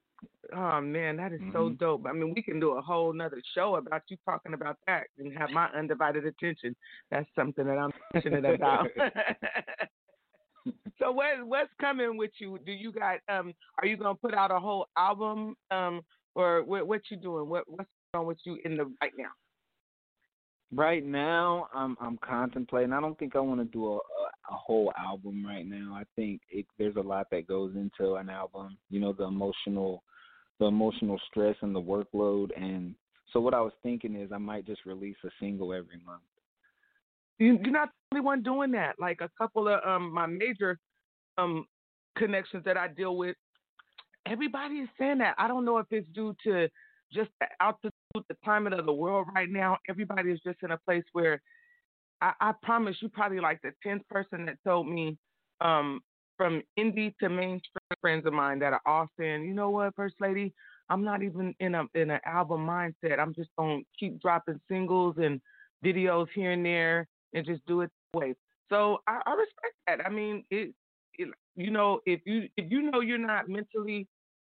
Oh man, that is so Mhm. dope. I mean, we can do a whole nother show about you talking about that and have my undivided attention. That's something that I'm passionate about. (laughs) (laughs) so what what's coming with you? Do you got um? Are you gonna put out a whole album um? Or what what you doing? What what's going on with you in the right now? Right now, I'm I'm contemplating. I don't think I want to do a, a a whole album right now. I think it, there's a lot that goes into an album. You know, the emotional, the emotional stress and the workload. And so, what I was thinking is, I might just release a single every month. You, you're not the only one doing that. Like a couple of um my major um connections that I deal with, everybody is saying that. I don't know if it's due to just the altitude, the climate of the world right now. Everybody is just in a place where I, I promise you probably like the tenth person that told me um from indie to mainstream friends of mine that are all saying, you know what, First Lady, I'm not even in a in an album mindset. I'm just gonna keep dropping singles and videos here and there and just do it that way. So I, I respect that. I mean, it, it, you know, if you if you know you're not mentally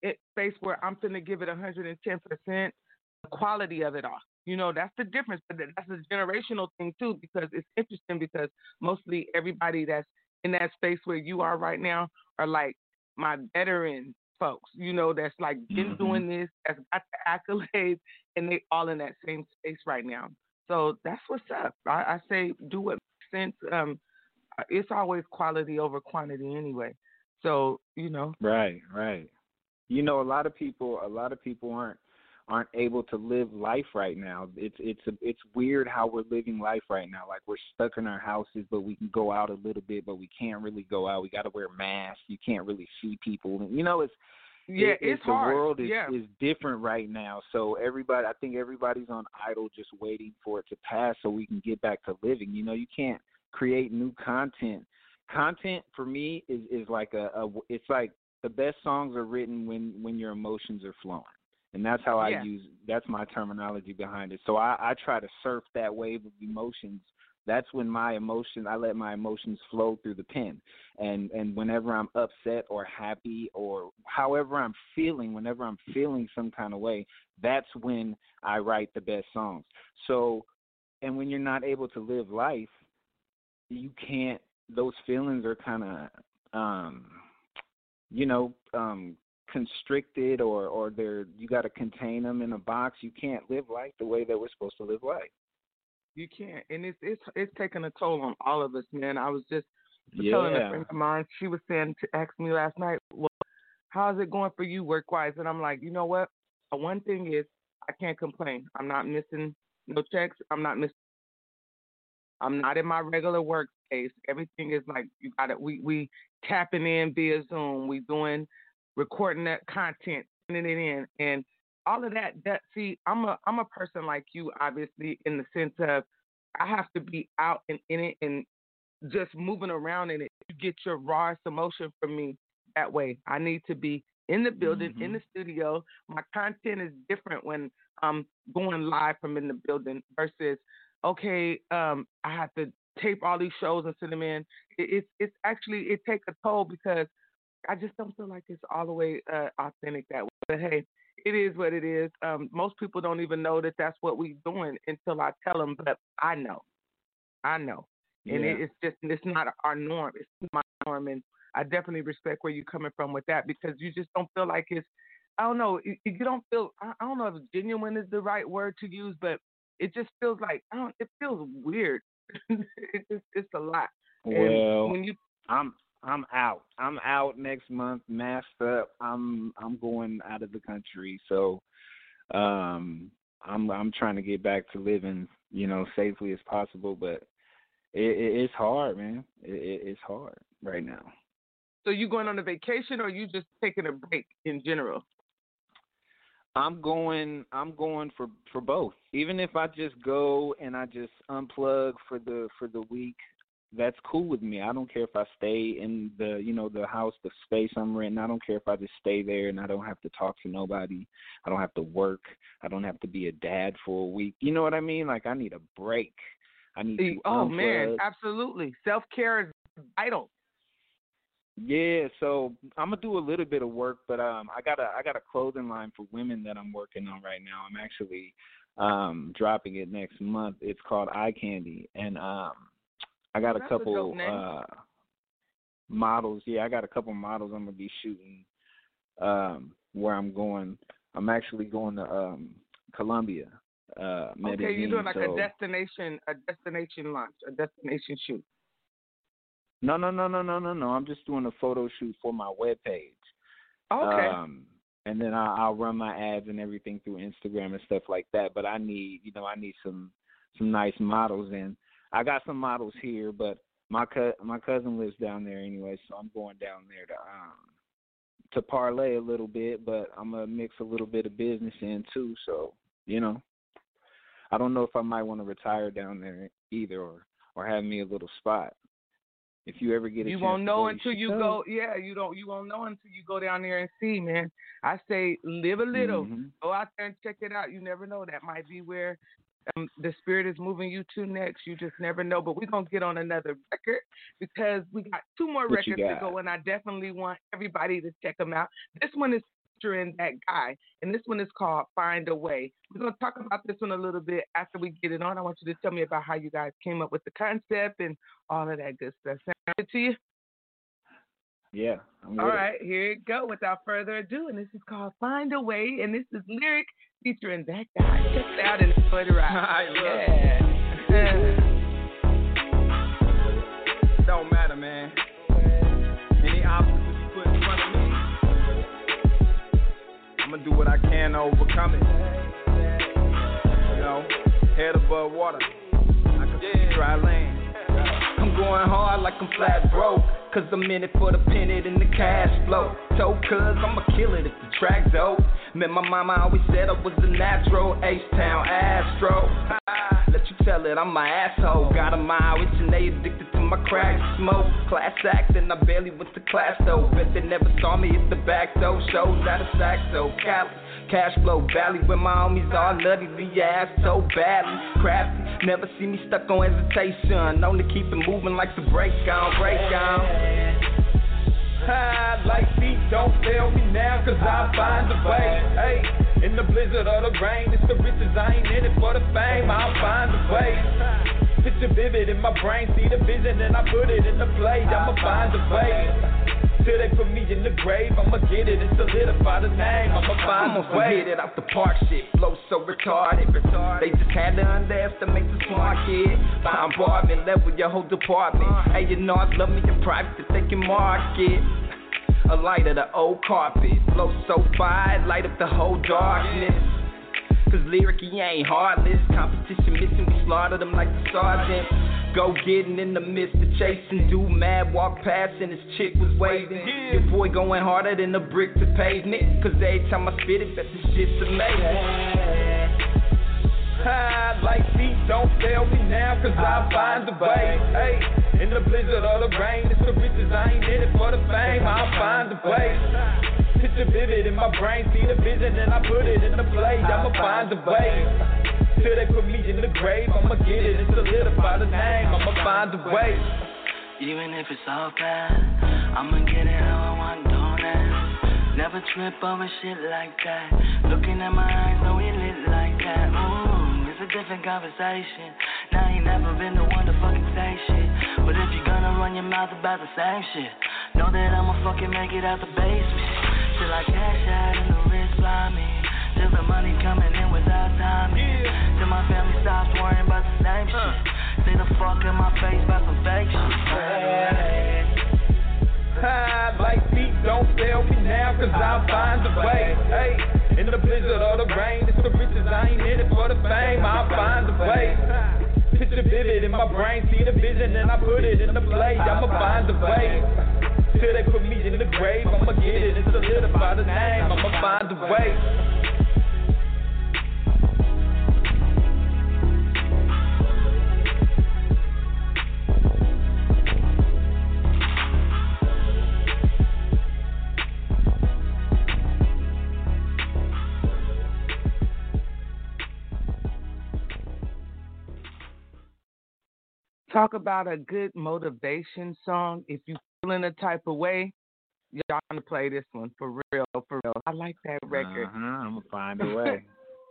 at space where I'm gonna give it 110 percent, the quality of it all. You know, that's the difference. But that's a generational thing too, because it's interesting because mostly everybody that's in that space where you are right now are like my veteran folks, you know, that's like been Mm-hmm. doing this, that's got the (laughs) accolades, and they all in that same space right now. So that's what's up. I, I say do what makes sense. Um, it's always quality over quantity anyway. So you know, Right, right. You know, a lot of people, a lot of people aren't aren't able to live life right now. It's it's a, it's weird how we're living life right now. Like we're stuck in our houses, but we can go out a little bit, but we can't really go out. We got to wear masks. You can't really see people. You know, it's yeah, it- it's the hard. world is, yeah, is different right now. So everybody, I think everybody's on idle, just waiting for it to pass so we can get back to living. You know, you can't create new content. Content for me is is like a, a it's like the best songs are written when when your emotions are flowing. And that's how I use that's my terminology behind it. So I, I try to surf that wave of emotions. That's when my emotion I let my emotions flow through the pen. And and whenever I'm upset or happy or however I'm feeling, whenever I'm feeling some kind of way, that's when I write the best songs. So and when you're not able to live life, you can't those feelings are kind of um you know um constricted or or they're you got to contain them in a box you can't live life the way that we're supposed to live life you can't, and it's it's it's taking a toll on all of us, man. I was just telling a friend of mine. She was saying to ask me last night, well, how's it going for you work wise? And I'm like, you know what? Uh, One thing is, I can't complain. I'm not missing no checks. I'm not missing. I'm not in my regular workspace. Everything is like you got it. We we tapping in via Zoom. We doing recording that content, sending it in, and all of that. That see, I'm a I'm a person like you, obviously, in the sense of I have to be out and in it and just moving around in it. You get your rawest emotion from me that way. I need to be in the building, in the studio. My content is different when I'm going live from in the building versus okay, um, I have to tape all these shows and send them in. It, it's it's actually it takes a toll because I just don't feel like it's all the way uh, authentic that way. But hey, it is what it is. Um, most people don't even know that that's what we're doing until I tell them. But I know, I know, and Yeah. it, it's just it's not our norm. It's my norm, and I definitely respect where you're coming from with that because you just don't feel like it's. I don't know. You, you don't feel. I, I don't know if genuine is the right word to use, but it just feels like I don't. It feels weird. (laughs) it just it's a lot. And well when you i'm i'm out. I'm out next month masked up. I'm i'm going out of the country. So um i'm i'm trying to get back to living you know safely as possible but it, it it's hard man. It, it it's hard right now. So you going on a vacation or you just taking a break in general? I'm going I'm going for for both. Even if I just go and I just unplug for the for the week, that's cool with me. I don't care if I stay in the you know the house, the space I'm renting. I don't care if I just stay there and I don't have to talk to nobody. I don't have to work. I don't have to be a dad for a week. You know what I mean? Like I need a break. I need to Oh man, absolutely. Self care is vital. Yeah, so I'm gonna do a little bit of work, but um, I got a I got a clothing line for women that I'm working on right now. I'm actually um dropping it next month. It's called Eye Candy, and um, I got a That's couple name. uh models. Yeah, I got a couple models I'm gonna be shooting um where I'm going. I'm actually going to um Colombia. Uh, Okay, you're doing like so- a destination, a destination launch, a destination shoot. No, no, no, no, no, no, no. I'm just doing a photo shoot for my webpage. Okay. Um, and then I, I'll run my ads and everything through Instagram and stuff like that. But I need, you know, I need some some nice models, and I got some models here, but my co- my cousin lives down there anyway, so I'm going down there to um to parlay a little bit, but I'm gonna mix a little bit of business in too. So you know, I don't know if I might want to retire down there either, or or have me a little spot. if you ever get a you chance won't know until you go. go. Yeah, you don't. You won't know until you go down there and see, man. I say live a little. Mhm. Go out there and check it out. You never know. That might be where um, the spirit is moving you to next. You just never know. But we're gonna get on another record because we got two more What records to go, and I definitely want everybody to check them out. This one is featuring that guy, and this one is called "Find a Way." We're gonna talk about this one a little bit after we get it on. I want you to tell me about how you guys came up with the concept and all of that good stuff. Sound good to you? Yeah. I'm All with it. here it go. Without further ado, and this is called "Find a Way," and this is lyric featuring that guy. Check it out enjoy the ride. (laughs) yeah. Don't matter, man. Any obstacles you put in front of me, I'm gonna do what I can to overcome it. You know, head above water. I can see dry land. I'm going hard like I'm flat broke. Cause I'm in it for the pennant and the cash flow. Told cuz I'ma kill it if the track's dope. Man, my mama always said I was a natural H-Town Astro. Ah, Let you tell it, I'm my asshole. Got a mind which and they addicted to my crack smoke. Class act and I barely went to class though. Bet they never saw me at the back though. Shows out of Sacto, Cali. Cash flow valley where my homies all love the ass so badly. Crafty, never see me stuck on hesitation. Only keep it moving like the break on, break on. Ah, like feet, don't fail me now, cause I'll find a way. Hey, in the blizzard or the rain, it's the riches, I ain't in it for the fame, I'll find a way. Picture vivid in my brain, see the vision, and I put it in the play, I'ma find a way. Till they put me in the grave, I'ma get it and solidify the name. I'ma find a way. Hit it out the park shit, flow so retarded. They just had to underestimate the smart kid. Bombardment level your whole department. Hey, you know I love me in private they can market. A light of the old carpet, flow so fire, light up the whole darkness. Cause lyric, he ain't heartless. Competition missing, we slaughter them like the sergeant. Go getting in the midst of chasing. Do mad, walk past, and his chick was waving. Your boy going harder than a brick to pavement. Cause every time I spit it, bet this shit's amazing. Ah, like feet, don't fail me now, cause I'll find a way. Hey, in the blizzard or the rain, it's the riches, I ain't in it for the fame, I'll find a way. Picture vivid in my brain, see the vision, and I put it in the play, I'ma find a way. Till they put me in the grave, I'ma get it and solidify the name, I'ma find a way. Even if it's all bad, I'ma get it how I want, don't ask. Never trip over shit like that. Looking at my eyes, know we lit like that. Ooh, it's a different conversation. Now you never been the one to fucking say shit. But if you're gonna run your mouth about the same shit, know that I'ma fucking make it out the basement. Till I cash out and the wrist by me. Till the money coming in without timing. Till my family stops worrying about the same shit. Say the fuck in my face about some fake shit. Ah, like feet, don't fail me now, cause I'll find a way. Hey, in the blizzard or the rain, it's the riches, I ain't in it for the fame, I'll find a way. Picture vivid in my brain, see the vision, and I put it in the play, I'ma find a way. Till they put me in the grave, I'ma get it and solidify the name, I'ma find a way. Talk about a good motivation song. If you feeling a type of way, y'all gonna play this one for real, for real. I like that record. Uh-huh, I'm gonna (laughs) find a way.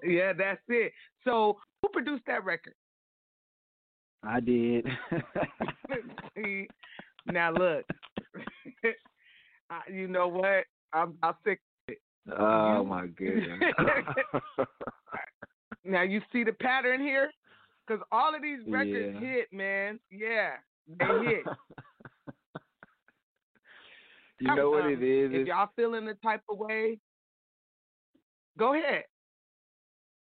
yeah, that's it. So, who produced that record? I did. (laughs) Now look, (laughs) I, you know what? I'm, I'm sick of it. oh You- my goodness. Now you see the pattern here, because all of these records Yeah. hit, man. Yeah, they hit. You know what Um, it is? If y'all feeling the type of way, go ahead.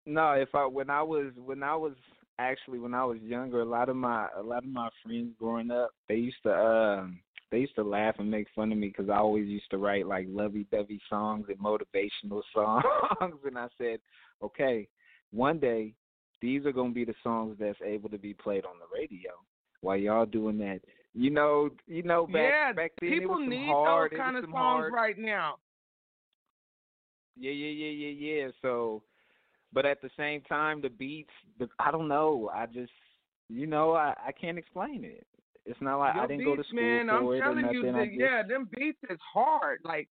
No, if I when I was when I was actually when I was younger, a lot of my a lot of my friends growing up, they used to um they used to laugh and make fun of me because I always used to write like lovey-dovey songs and motivational (laughs) songs, and I said, okay, one day these are gonna be the songs that's able to be played on the radio while y'all doing that You know, you know back yeah, back then people it was need hard, those kind of songs hard. right now. Yeah, yeah, yeah, yeah, yeah. So, but at the same time, the beats, the, I don't know. I just, you know, I I can't explain it. It's not like Your I didn't go to school man, for I'm it or telling nothing. you, that, just, yeah, them beats is hard. Like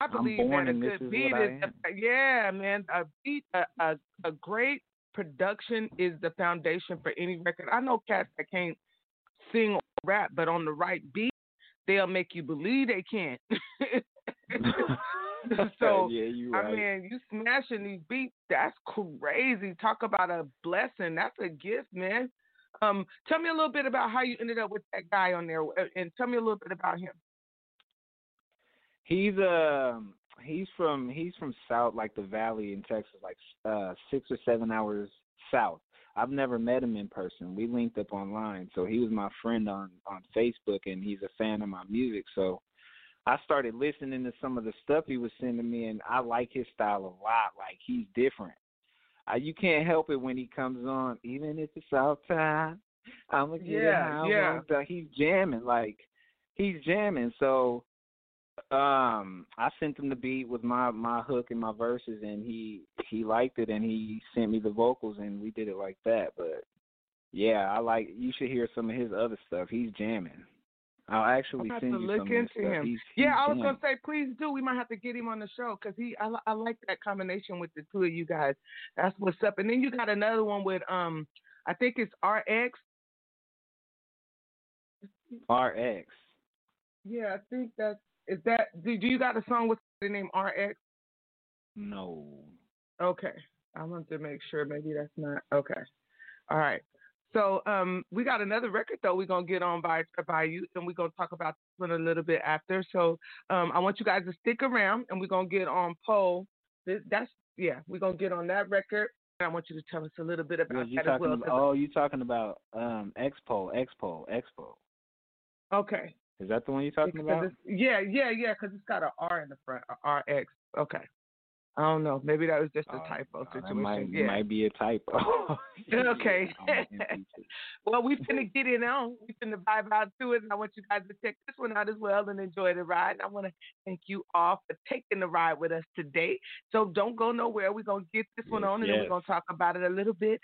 I believe that a good beat what I is, yeah, man, a beat, a, a a great production is the foundation for any record. I know cats that can't sing or rap, but on the right beat, they'll make you believe they can't. (laughs) (laughs) so yeah, you I mean, you smashing these beats, that's crazy. Talk about a blessing. That's a gift, man. Um, tell me a little bit about how you ended up with that guy on there, uh, and tell me a little bit about him. He's um he's from he's from south like the valley in Texas, like uh six or seven hours south. I've never met him in person. We linked up online, so he was my friend on on Facebook, and he's a fan of my music. So I started listening to some of the stuff he was sending me, and I like his style a lot. Like he's different. Uh, you can't help it when he comes on, even if it's outside. I'm gonna get it Yeah, how yeah. want. He's jamming, like he's jamming. So um I sent him the beat with my my hook and my verses and he he liked it and he sent me the vocals and we did it like that but yeah I like you should hear some of his other stuff he's jamming I'll actually send to you look some of his into stuff him. he's, yeah, he's I was jamming. gonna say, please do. We might have to get him on the show because he, I, I like that combination with the two of you guys. That's what's up. And then you got another one with, um, I think it's RX. RX Yeah, I think that's is that. Do, do you got a song with the name RX? no Okay, I want to make sure. Maybe that's not okay. All right. So um, we got another record though. We're gonna get on by by you, and we're gonna talk about this one a little bit after. So um, I want you guys to stick around, and we're gonna get on Poe. That's yeah, we're gonna get on that record. And I want you to tell us a little bit about that as well. about, oh you're talking about um Expo Expo Expo okay. Is that the one you're talking Because about yeah, yeah, yeah, because it's got an R in the front, a RX. Okay. I don't know. Maybe that was just a oh, typo Oh, that situation. might yeah. might be a typo (laughs) (laughs) Okay. I'm impeached. (laughs) well, we finna get in on. We finna vibe out to it, and I want you guys to check this one out as well and enjoy the ride. And I want to thank you all for taking the ride with us today. So don't go nowhere. We're gonna get this one on, and then we're gonna talk about it a little bit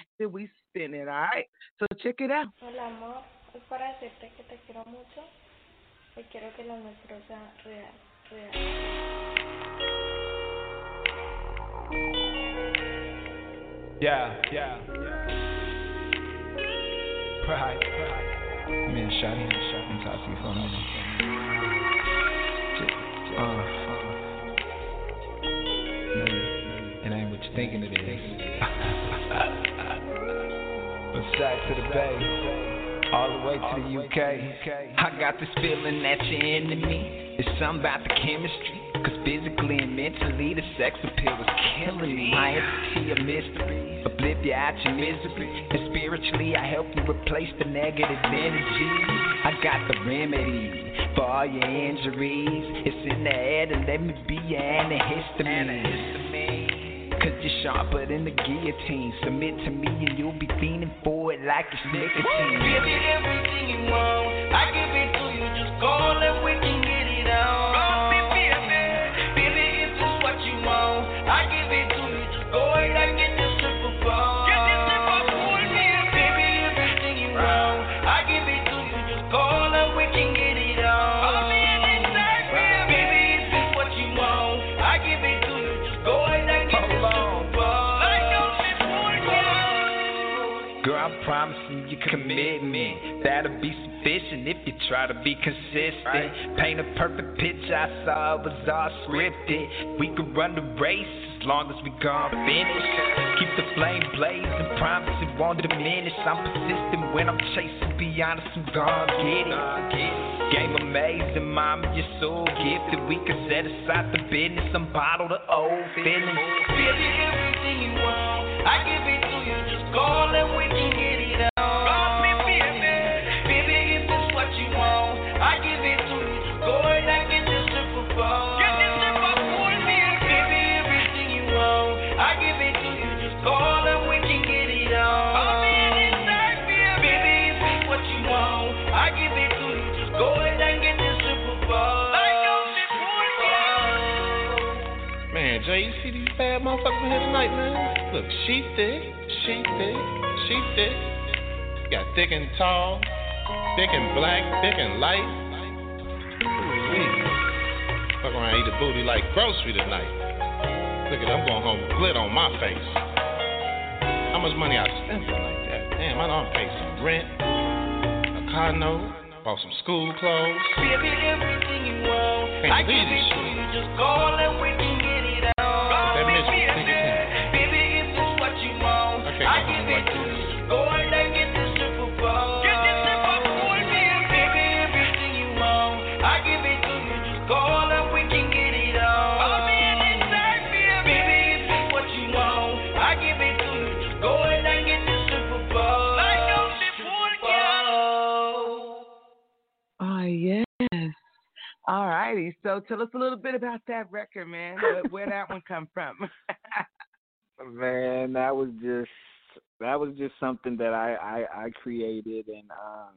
after we spin it. All right. So check it out. Hola amor, es para decirte que te quiero mucho y quiero que lo nuestro sea real, real. Yeah, yeah. Pride, pride. Man, shawty, shawty, talk to you for a minute. Uh, uh, it ain't what you thinking it is. (laughs) but sack to the bay, all the way to the UK. I got this feeling that you're into me. It's something about the chemistry. Cause physically and mentally, the sex appeal is killing me. My entity a mystery, oblivious out your misery. And spiritually, I help you replace the negative energy. I got the remedy for all your injuries. It's in the air to let me be your antihistamine. Cause you're sharper than the guillotine. Submit to me and you'll be fiending for it like it's nicotine. Baby, everything you want, I give it to you. Just call and we can get it on. Try to be consistent. Paint a perfect picture, I saw it was all scripted. We could run the race as long as we gon' finish. Keep the flame blazing, promise it won't diminish. I'm persistent when I'm chasing, be honest, I'm gon' get it. Game amazing, mama, you're so gifted. We can set aside the business and bottle the old feelings. Baby, everything you want, I give it to you. Just call and we can get bad motherfuckers in here tonight, man? Look, she thick, she thick, she thick. You got thick and tall, thick and black, thick and light. Ooh, Fuck around, eat a booty like grocery tonight. Look at, I'm going home with glit on my face. How much money I spent for like that? Damn, I done paid some rent, a car note, bought some school clothes. Baby, everything you want, Can't I believe give this it to shit. you. Just call and can it on. That bitch All righty. So tell us a little bit about that record, man. Where, that one come from? Man, that was just that was just something that I I, I created, and um,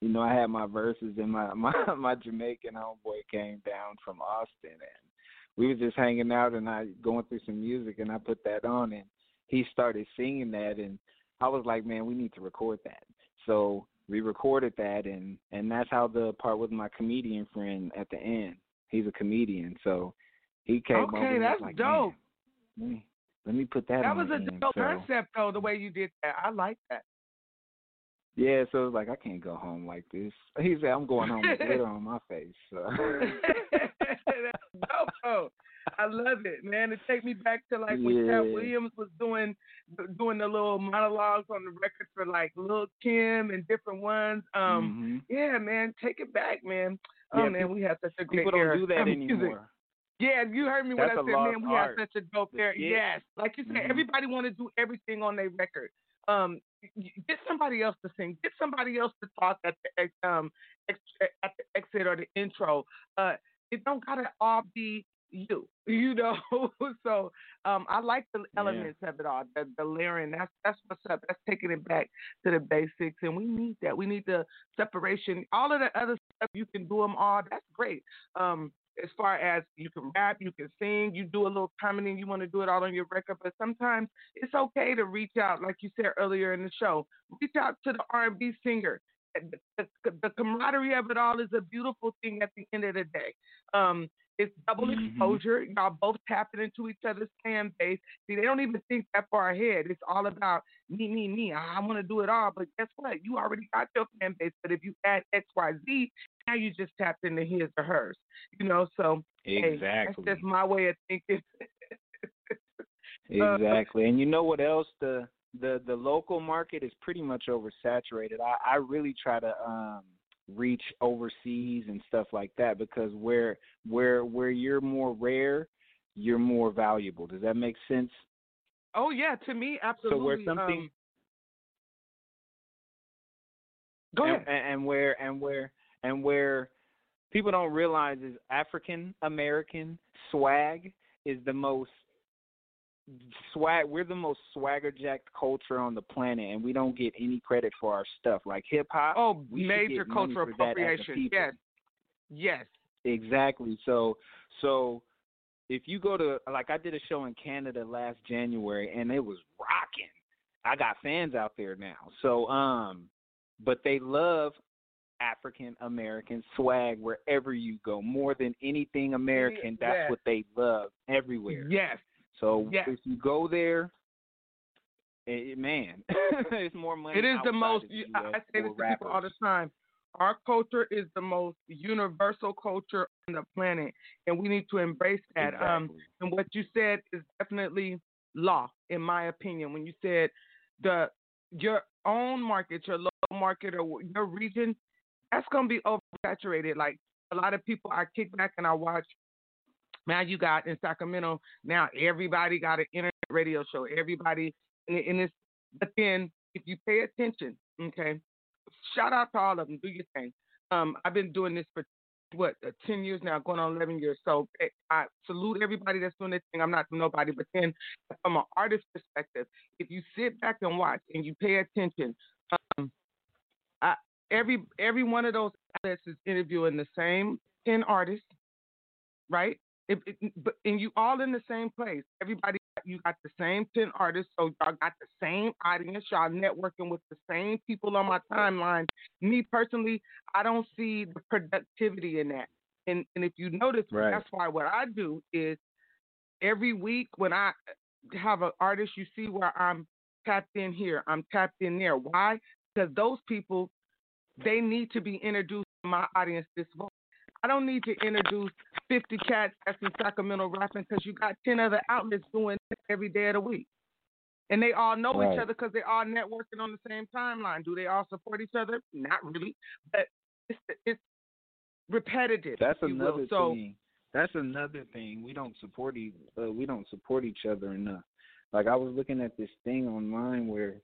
you know, I had my verses, and my (laughs) my my Jamaican homeboy came down from Austin, and we was just hanging out, and I going through some music, and I put that on, and he started singing that, and I was like, man, we need to record that. So we recorded that, and and that's how the part with my comedian friend at the end. He's a comedian, so he came over okay, was that's like, dope. Let me let me put that. That was a dope So- concept, though. The way you did that, I like that. Yeah, so it was like I can't go home like this. He said I'm going home with glitter (laughs) on my face. So. (laughs) That's dope. I love it, man. It take me back to like when Katt Williams was doing doing the little monologues on the record for like Lil Kim and different ones. Um, yeah, man, take it back, man. Oh Mm-hmm. Yeah, man, peop- we had such a great People don't era do that of music. anymore. Yeah, you heard me when I said, man, we art. had such a dope era. skit. Yes, like you said, Mhm. everybody want to do everything on their record. Um, get somebody else to sing. Get somebody else to talk at the um ex- at the exit or the intro. Uh, it don't gotta all be you, you know. (laughs) so um, I like the elements of it all. The the layering. That's that's what's up. That's taking it back to the basics, and we need that. We need the separation. All of the other stuff you can do them all. That's great. Um, as far as you can rap, you can sing, you do a little comedy, you want to do it all on your record. But sometimes it's okay to reach out, like you said earlier in the show. Reach out to the R&B singer. The, the, the camaraderie of it all is a beautiful thing at the end of the day. Um, it's double Mm-hmm. exposure. Y'all both tapping into each other's fan base. See, they don't even think that far ahead. It's all about me, me, me. I, want to do it all. But guess what? You already got your fan base. But if you add X, Y, Z, now you just tapped into his or hers. You know, so hey, Exactly. that's just my way of thinking. (laughs) Uh, Exactly. and you know what else? The the the local market is pretty much oversaturated. I I really try to um reach overseas and stuff like that because where where where you're more rare, you're more valuable. Does that make sense? Oh yeah, to me, absolutely. So where something um, Go ahead. and, and where and where and where people don't realize is African American swag is the most swag we're the most swagger jacked culture on the planet and we don't get any credit for our stuff like hip hop oh major cultural for that as a appropriation. Yes, yes. Exactly. So so if you go to like I did a show in Canada last January and it was rocking. I got fans out there now. So um but they love African American swag wherever you go. More than anything American, that's Yes. what they love everywhere. Yes. So if you go there eh, man, (laughs) it's more money. It is the most. I say this to people all the time. Our culture is the most universal culture on the planet, and we need to embrace that. Um, and what you said is definitely law, in my opinion. When you said the your own market, your local market, or your region, that's gonna be oversaturated. Like a lot of people, I kick back and I watch. Now you got in Sacramento. Now everybody got an internet radio show. Everybody, and, it- and it's. But then if you pay attention, okay, shout out to all of them. Do your thing. Um, I've been doing this for what uh, ten years now, going on eleven years. So eh, I salute everybody that's doing their thing. I'm not nobody, but then from an artist perspective, if you sit back and watch and you pay attention, um, I, every every one of those outlets is interviewing the same ten artists, right? If, if, but and you all in the same place. Everybody, you got the same ten artists, so y'all got the same audience. Y'all networking with the same people on my timeline. Me personally, I don't see the productivity in that. And and if you notice, Right. that's why what I do is every week when I uh, have an artist, you see where I'm tapped in here, I'm tapped in there. Why? Because those people, they need to be introduced to my audience this. I don't need to introduce 50 cats that's in Sacramento rapping because you got 10 other outlets doing it every day of the week. And they all know Right. each other because they all networking on the same timeline. Do they all support each other? Not really, but it's it's repetitive. That's another so, thing. That's another thing. We don't support each uh, we don't support each other enough. Like I was looking at this thing online where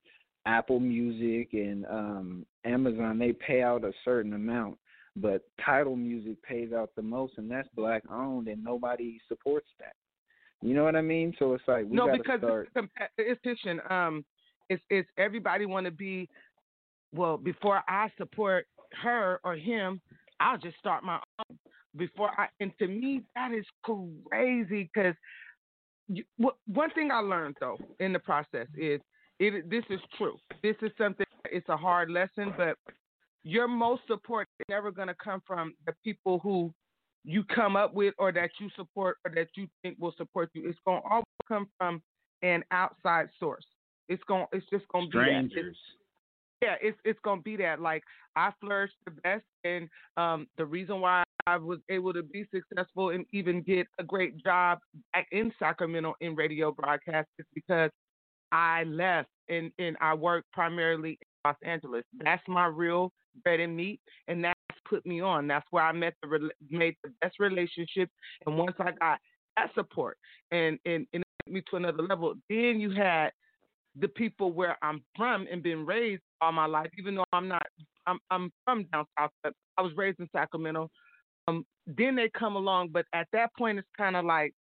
Apple Music and um Amazon they pay out a certain amount, but Tidal Music pays out the most, and that's black owned, and nobody supports that. You know what I mean? So it's like we no, gotta because start. it's, fiction. Um, it's it's everybody want to be. Well, before I support her or him, I'll just start my own. Before I, and to me that is crazy because one thing I learned though in the process is it. This is true. This is something. It's a hard lesson, but your most support is never going to come from the people who you come up with or that you support or that you think will support you. It's going to always come from an outside source. It's going. It's just going to be that. It's- Strangers. yeah, it's it's gonna be that. Like I flourished the best, and um, the reason why I was able to be successful and even get a great job back in Sacramento in radio broadcast is because I left and and I worked primarily in Los Angeles. That's my real bread and meat, and that's put me on. That's where I met the made the best relationships, and once I got that support and and and it took me to another level, then you had the people where I'm from and been raised all my life, even though I'm not, I'm I'm from down south, but I was raised in Sacramento. Um, then they come along, but at that point, it's kind of like,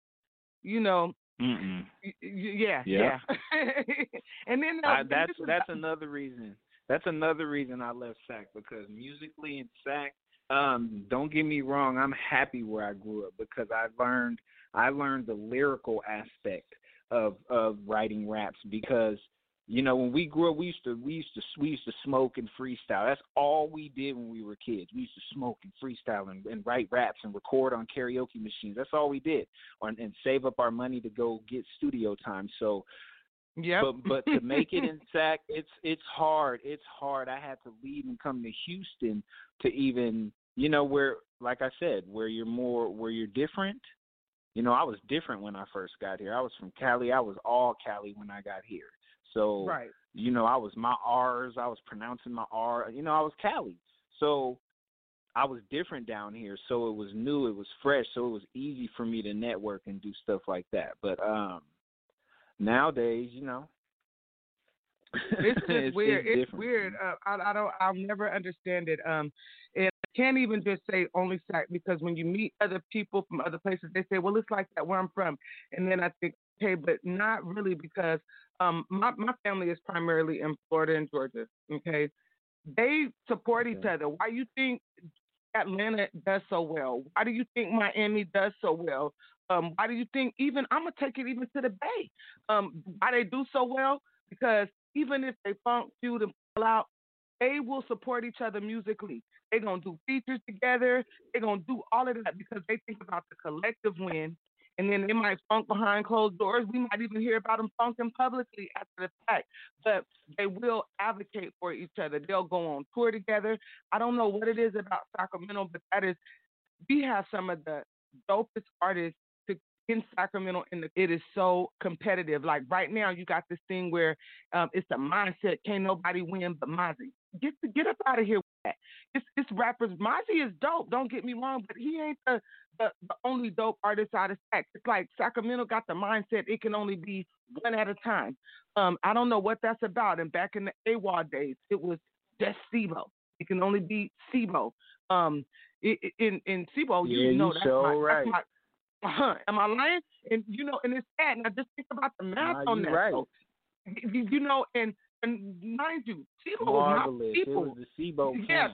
you know, Mm-mm. y- y- yeah, Yeah. yeah. (laughs) and then I, that's that's another reason. That's another reason I left SAC because musically in SAC, um, don't get me wrong, I'm happy where I grew up because I learned I learned the lyrical aspect of of writing raps because you know when we grew up we used to we used to we used to smoke and freestyle. That's all we did when we were kids. We used to smoke and freestyle and, and write raps and record on karaoke machines. That's all we did, and, and save up our money to go get studio time. So Yep. but but to make it in SAC, it's it's hard. It's hard. I had to leave and come to Houston to even you know where like I said where you're more where you're different. You know I was different when I first got here. I was from Cali. I was all Cali when I got here. So right. you know I was my R's. I was pronouncing my R. You know I was Cali. So I was different down here. So it was new. It was fresh. So it was easy for me to network and do stuff like that. But um nowadays, you know, it's just (laughs) weird. It's, weird. Uh, I, I don't. I'll never understand it. Um, and I can't even just say only SAC because when you meet other people from other places, they say, "Well, it's like that where I'm from," and then I think, okay, but not really because um, my my family is primarily in Florida and Georgia. Okay, they support each other. Why you think Atlanta does so well? Why do you think Miami does so well? Um, why do you think even I'm gonna take it even to the Bay? Um, why they do so well? Because even if they funk feud and pull out, they will support each other musically. They're gonna do features together. They're gonna do all of that because they think about the collective win. And then they might funk behind closed doors. We might even hear about them funking publicly after the fact. But they will advocate for each other. They'll go on tour together. I don't know what it is about Sacramento, but that is we have some of the dopest artists to, in Sacramento, and it is so competitive. Like right now, you got this thing where um, it's a mindset: can't nobody win but Mozzy. Get the, get up out of here with that. It's it's rappers. Mozzy is dope. Don't get me wrong, but he ain't the the, the only dope artist out of Sac. It's like Sacramento got the mindset it can only be one at a time. Um, I don't know what that's about. And back in the AWOL days, it was just C-Bo. It can only be C-Bo. Um, i- i- in in C-Bo, you Yeah, you know that's so my, right. that's my uh-huh. Am I lying? And you know, and it's sad. Now just think about the math Nah, on that. right. So, you, you know, and and mind you, C-Bo was not Marvaless. It people. was the C-Bo Yeah. camp.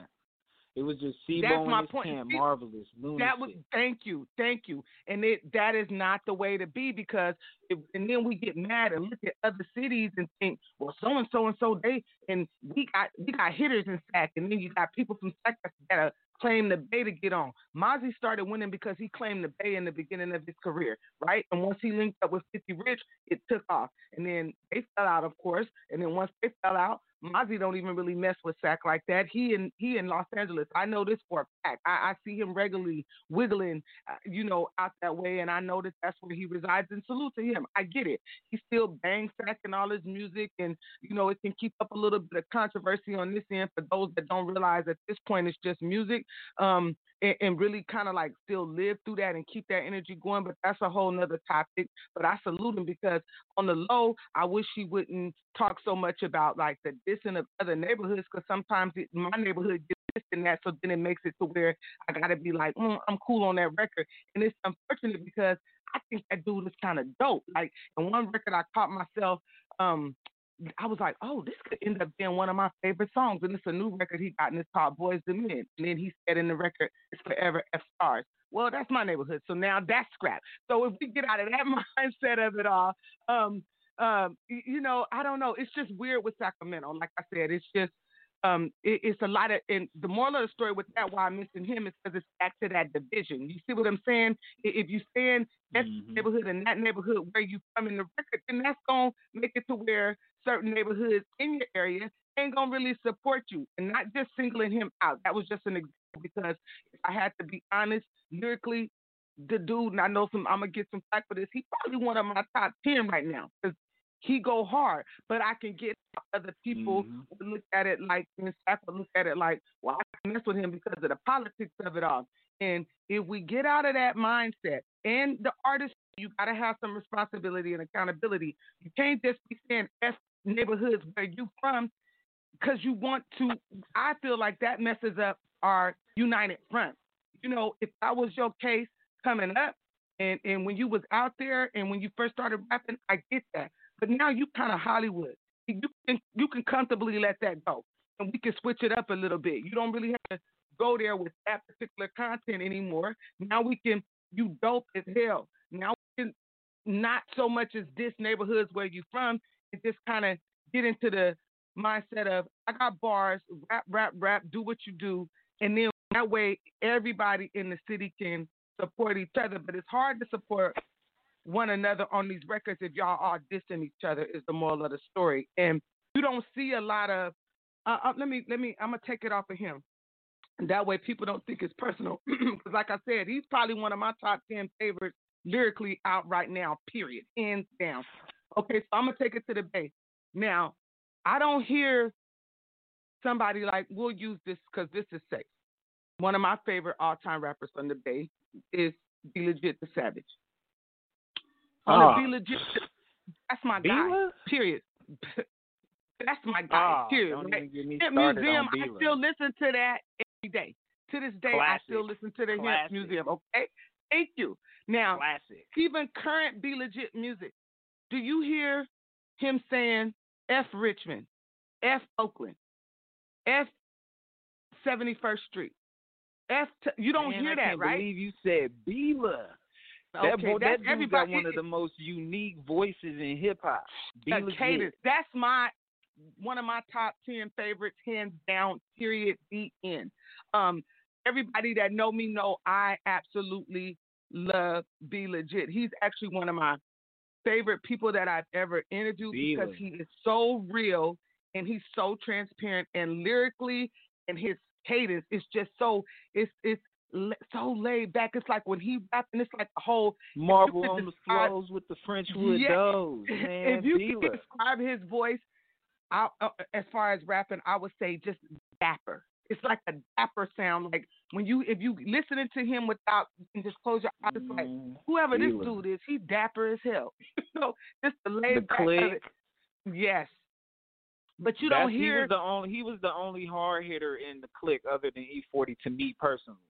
It was just That's C-Bo my his point. camp, Marvaless, Lunasicc. That was thank you, thank you. And it that is not the way to be because if, and then we get mad and look at other cities and think, well, so and so and so they and we got we got hitters in Sac, and then you got people from Sac that gotta claim the Bay to get on. Mozzy started winning because he claimed the Bay in the beginning of his career, right? And once he linked up with 50 Rich, it took off. And then they fell out, of course. And then once they fell out, Mozzy don't even really mess with Sac like that. He in he in Los Angeles. I know this for a fact. I, I see him regularly wiggling, uh, you know, out that way, and I know that that's where he resides. And salute to him. I get it. He still bangs Sac and all his music, and you know, it can keep up a little bit of controversy on this end for those that don't realize at this point it's just music. Um, and, and really kind of like still live through that and keep that energy going. But that's a whole nother topic. But I salute him because on the low, I wish he wouldn't talk so much about like the dissing of other neighborhoods because sometimes it, my neighborhood gets this and that, so then it makes it to where I gotta be like, mm, I'm cool on that record, and it's unfortunate because I think that dude is kind of dope. Like in one record, I caught myself. Um, I was like, oh, this could end up being one of my favorite songs. And it's a new record he got, and it's called Boys to Men. And then he said in the record, it's Forever F Stars. Well, that's my neighborhood. So now that's scrap. So if we get out of that (laughs) mindset of it all, um, um, you know, I don't know. It's just weird with Sacramento. Like I said, it's just um, it, it's a lot of, and the moral of the story with that, why I'm missing him is because it's back to that division. You see what I'm saying? If you stay in that neighborhood and that neighborhood where you come in the record, then that's going to make it to where certain neighborhoods in your area ain't going to really support you and not just singling him out. That was just an example because if I had to be honest, lyrically, the dude, and I know some, I'm going to get some flack for this, he's probably one of my top 10 right now because he go hard, but I can get other people mm-hmm. to look at it like and staff would look at it like, well, I can mess with him because of the politics of it all. And if we get out of that mindset, and the artist, you got to have some responsibility and accountability. You can't just be saying F neighborhoods where you from because you want to. I feel like that messes up our united front. You know, if that was your case coming up, and and when you was out there and when you first started rapping, I get that. But now you kind of Hollywood. You can you can comfortably let that go, and we can switch it up a little bit. You don't really have to go there with that particular content anymore. Now we can you dope as hell. Now we can not so much as this neighborhoods where you from, and just kind of get into the mindset of I got bars, rap, rap, rap, do what you do, and then that way everybody in the city can support each other. But it's hard to support one another on these records if y'all are dissing each other. Is the moral of the story, and you don't see a lot of. Uh, uh, let me let me. I'm gonna take it off of him. That way people don't think it's personal. (clears throat) Because like I said, he's probably one of my top ten favorites lyrically out right now. Period, hands down. Okay, so I'm gonna take it to the base. Now, I don't hear somebody like we'll use this because this is safe. One of my favorite all-time rappers from the Bay is B-Legit the Savage. On Ah. the B-Legit, that's my guy. Period. (laughs) That's my guy. Ah, period. right? me Museum, on I still listen to that every day. To this day, I still listen to the Hemp Museum. Okay, thank you. Now, Classic. even current B-Legit music, do you hear him saying F Richmond, F Oakland, F 71st Street, F? T- you don't Man, hear I that, can't right? believe you said Bila. That Okay, boy, that's that dude got one of the most unique voices in hip hop. Cadence. That's my one of my top ten favorites, hands down. Period. The end. Um, everybody that know me know I absolutely love B-Legit. He's actually one of my favorite people that I've ever interviewed Be because he is so real and he's so transparent and lyrically and his cadence is just so it's it's so laid back. It's like when he rapping, it's like a whole Marble on the flows with the French wood Yeah. doors, (laughs) man. if you could describe his voice, I, uh, as far as rapping, I would say just dapper. It's like a dapper sound. Like when you, if you listening to him without, you can just close your eyes. It's like whoever this dude is, he dapper as hell. (laughs) you know, just the laid The click. Yes, but you That's- don't He hear. was the only. He was the only hard hitter in the click, other than E40 to me personally.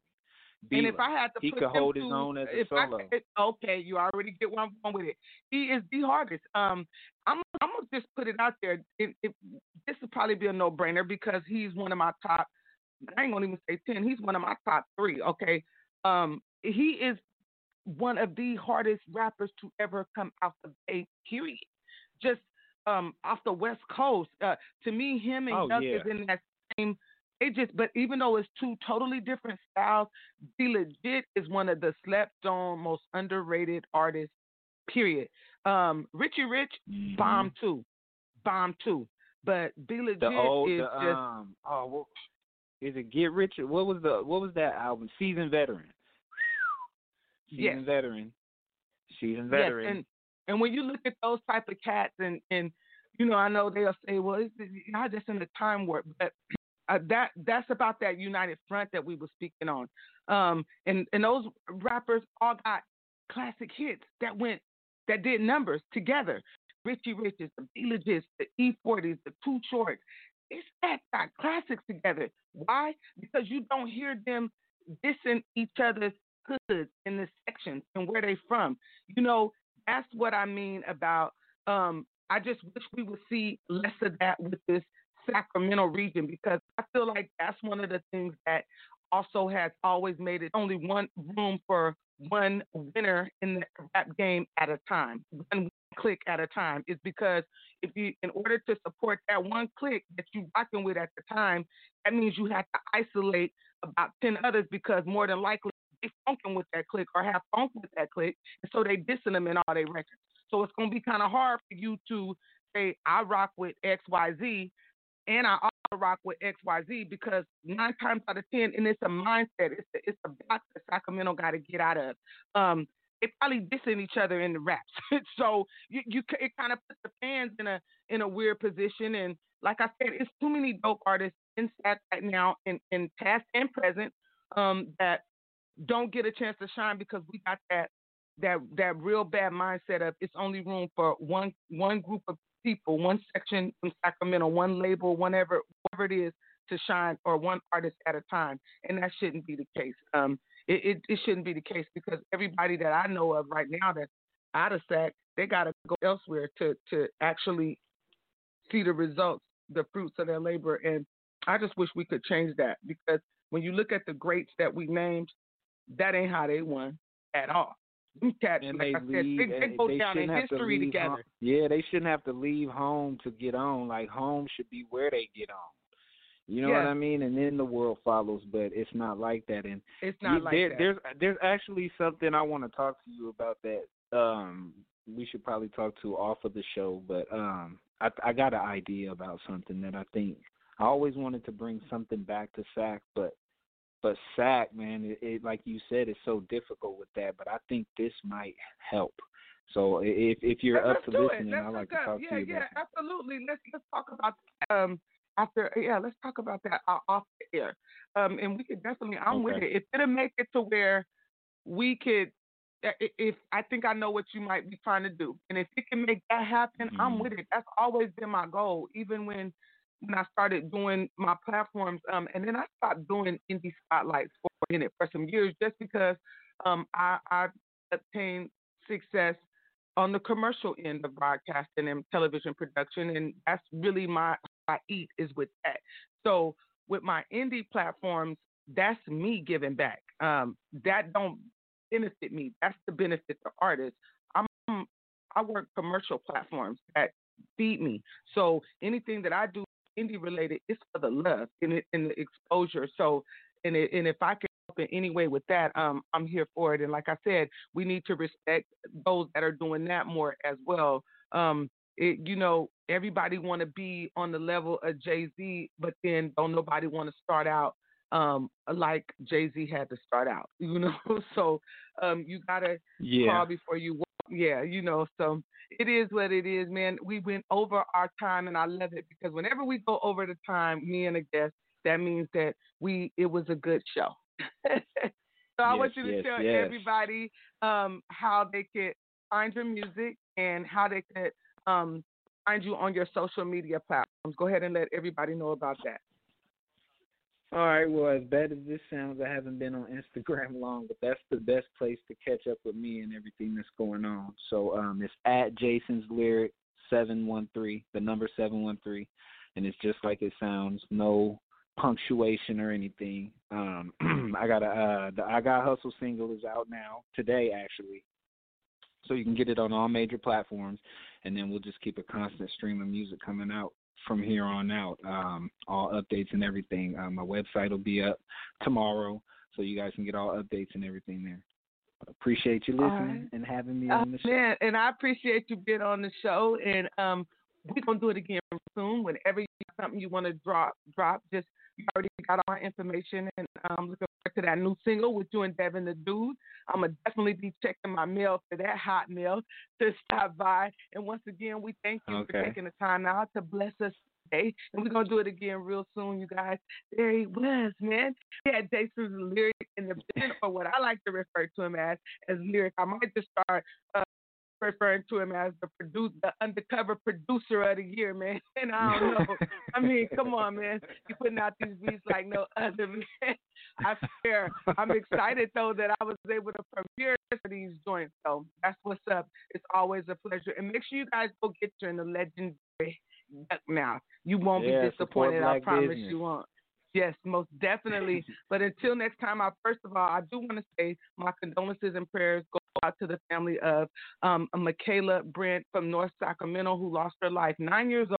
And if I had to he put could hold his two- own as a solo. could- okay, you already get where I'm going with it. He is the hardest. Um, I'm I'm gonna just put it out there. It, it, this would probably be a no brainer because he's one of my top I ain't gonna even say ten. He's one of my top three. Okay, um, he is one of the hardest rappers to ever come out the Bay. Period. Just um off the West Coast. Uh, to me, him and Oh, yeah. is in that same. It just, but even though it's two totally different styles, B-Legit is one of the slept on, most underrated artists. Period. Um, Richie Rich, bomb too, bomb too. But B-Legit Mm-hmm. Old, is the, just um, oh, what, is it Get Rich? What was the what was that album? Seasoned Veteran. Yes. Seasoned Veteran. Seasoned Yes, Veteran. and and when you look at those type of cats, and and you know, I know they'll say, well, it's not just in the time warp, but uh, that that's about that united front that we were speaking on. Um, and and those rappers all got classic hits that went that did numbers together. Richie Riches, the B Legits, the E40s, the Too Shorts. It's that got classics together. Why? Because you don't hear them dissing each other's hoods in the sections and where they from. You know, that's what I mean about um I just wish we would see less of that with this Sacramento region because I feel like that's one of the things that also has always made it only one room for one winner in the rap game at a time, one click at a time. Is because if you, in order to support that one click that you're rocking with at the time, that means you have to isolate about ten others because more than likely they funking with that click or have funk with that click, and so they dissing them in all their records. So it's gonna be kind of hard for you to say I rock with X Y Z, and I also rock with X Y Z because nine times out of ten, and it's a mindset, it's the, it's the box that Sacramento got to get out of. Um, they probably dissing each other in the raps, (laughs) so you you it kind of puts the fans in a in a weird position. And like I said, it's too many dope artists in Sac right now, in in past and present, um, that don't get a chance to shine because we got that that that real bad mindset of it's only room for one one group of people, one section from Sacramento, one label, whatever whatever it is to shine, or one artist at a time, and that shouldn't be the case. Um, it, it it shouldn't be the case because everybody that I know of right now that's out of Sac, they got to go elsewhere to to actually see the results, the fruits of their labor, and I just wish we could change that because when you look at the greats that we named, that ain't how they won at all. Them cats, and like they I said, leave, they, they and go they down in have to together. home- Yeah, they shouldn't have to leave home to get on. Like home should be where they get on. You know what I mean? And then the world follows, but it's not like that. And It's not you- like there, that. There's there's actually something I want to talk to you about that. Um, we should probably talk to off of the show, but um, I I got an idea about something that I think I always wanted to bring something back to SAC, but but SAC, man, it, it like you said, it's so difficult with that. But I think this might help. So if if you're Let's up to listening, I'd like to talk yeah, to you yeah, that. absolutely. Let's let's talk about um after yeah, let's talk about that uh, off the air. Um, and we could definitely. I'm with it. If it'll make it to where we could. If I think I know what you might be trying to do, and if it can make that happen, I'm Mm-hmm. with it. That's always been my goal, even when when I started doing my platforms. Um, and then I stopped doing indie spotlights for a minute for some years, just because um I I obtained success on the commercial end of broadcasting and television production, and that's really my I eat is with that. So with my indie platforms, that's me giving back. Um, that don't benefit me. That's the benefit to artists. I'm I work commercial platforms that feed me. So anything that I do indie related it's for the love and it and the exposure. So and it, and if I can help in any way with that, um, I'm here for it. And like I said, we need to respect those that are doing that more as well. Um, it, you know, everybody want to be on the level of Jay Z, but then don't nobody want to start out um, like Jay Z had to start out. (laughs) You know, so um, you gotta Yeah. crawl before you walk. Yeah, you know, so it is what it is, man. We went over our time, and I love it because whenever we go over the time, me and a guest, that means that we it was a good show. (laughs) so I want you to yes, tell yes. everybody um, how they could find your music and how they could um, find you on your social media platforms. Go ahead and let everybody know about that. All right. Well, as bad as this sounds, I haven't been on (laughs) Instagram long, but that's the best place to catch up with me and everything that's going on. So um, it's at Jason's Lyric seven one three, the number seven one three, and it's just like it sounds. No punctuation or anything. Um, (clears throat) I got a uh, the I Got Hustle single is out now today actually, so you can get it on all major platforms, and then we'll just keep a constant stream of music coming out from here on out. Um, all updates and everything. Uh, my website will be up tomorrow, so you guys can get all updates and everything there. Appreciate you listening right. and having me Uh, on the show. man, and I appreciate you being on the show. And um, we're gonna do it again soon. Whenever you have something you want to drop, drop. Just you already got all my information, and um, looking forward to that new single with you and Devin the Dude. I'm gonna definitely be checking my mail for that hot mail to stop by. And once again, we thank you for taking the time out to bless us today. And we're gonna do it again real soon, you guys. There he was, man. He had Jason's lyric in the band, or what I like to refer to him as as lyric. I might just start uh, referring to him as the produce, the undercover producer of the year, man. (laughs) And I don't know. (laughs) I mean, come on, man. You putting out these beats like no other, (laughs) man. I swear. I'm excited though that I was able to premiere for these joints. So that's what's up. It's always a pleasure. And make sure you guys go get you in the legendary Yukmouth. You won't Yeah, be disappointed. I promise business. you won't. Yes, most definitely. but until next time, I first of all, I do want to say my condolences and prayers go out to the family of um, Michaela Brent from North Sacramento who lost her life nine years old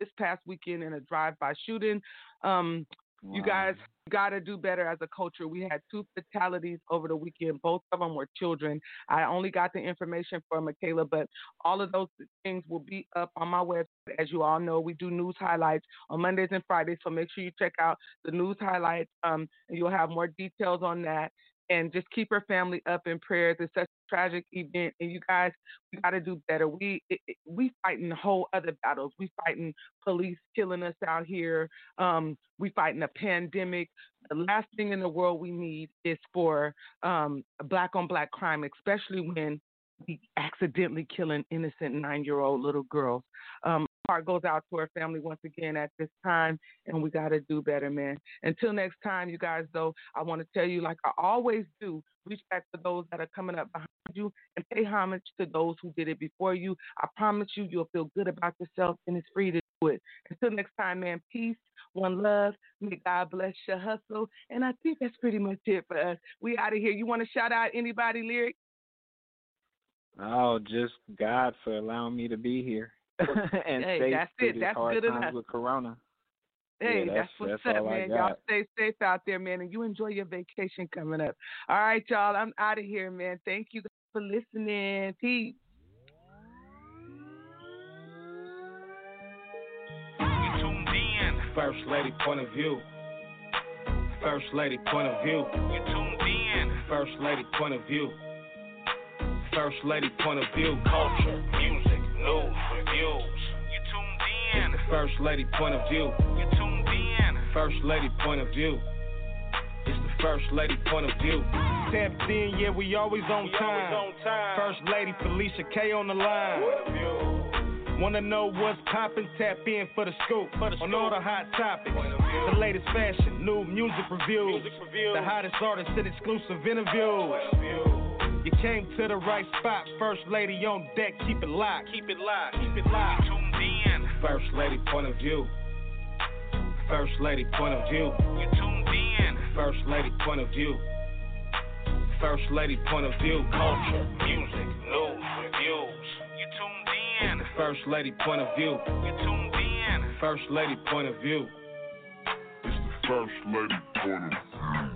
this past weekend in a drive-by shooting. Um, You guys got to do better as a culture. We had two fatalities over the weekend. Both of them were children. I only got the information for Michaela, but all of those things will be up on my website. As you all know, we do news highlights on Mondays and Fridays, so make sure you check out the news highlights, um, and you'll have more details on that. And just keep her family up in prayers. It's such a tragic event, and you guys, we got to do better. We it, it, we fighting whole other battles. We fighting police killing us out here. Um, we fighting a pandemic. The last thing in the world we need is for um, black on black crime, especially when we accidentally killing innocent nine year old little girls. Um, heart goes out to our family once again at this time, and we got to do better, man. Until next time, you guys, though, I want to tell you, like I always do, reach back to those that are coming up behind you and pay homage to those who did it before you. I promise you, you'll feel good about yourself, and it's free to do it. Until next time, man, peace, one love. May God bless your hustle. And I think that's pretty much it for us. We out of here. You want to shout out anybody, Lyric? Oh, just God for allowing me to be here (laughs) and Hey, stay that's through it. That's hard good times enough. with Corona. Hey, Yeah, that's, that's- what's that's up, man. Y'all stay safe out there, man, and you enjoy your vacation coming up. All right, y'all. I'm out of here, man. Thank you for listening. Peace. First lady point of view. First lady point of view. You tuned in. First lady point of view. First lady point of view. Culture, music, news. You tuned in. It's the first lady point of view. You tuned in. First lady point of view. It's the first lady point of view. Tapped in, yeah, we always on time. First lady Felicia K on the line. Wanna know what's poppin'? Tap in for the scoop. on all the hot topics. The latest fashion, new music reviews. The hottest artists and exclusive interviews. You came to the right spot. First lady on deck, keep it locked. Keep it locked. Keep it locked. Tuned in. First lady point of view. First lady point of view. You tuned in. First lady point of view. First lady point of view. Culture, music, news, reviews. You tuned in. It's the first lady point of view. You tuned in. First lady point of view. It's the First lady point of view.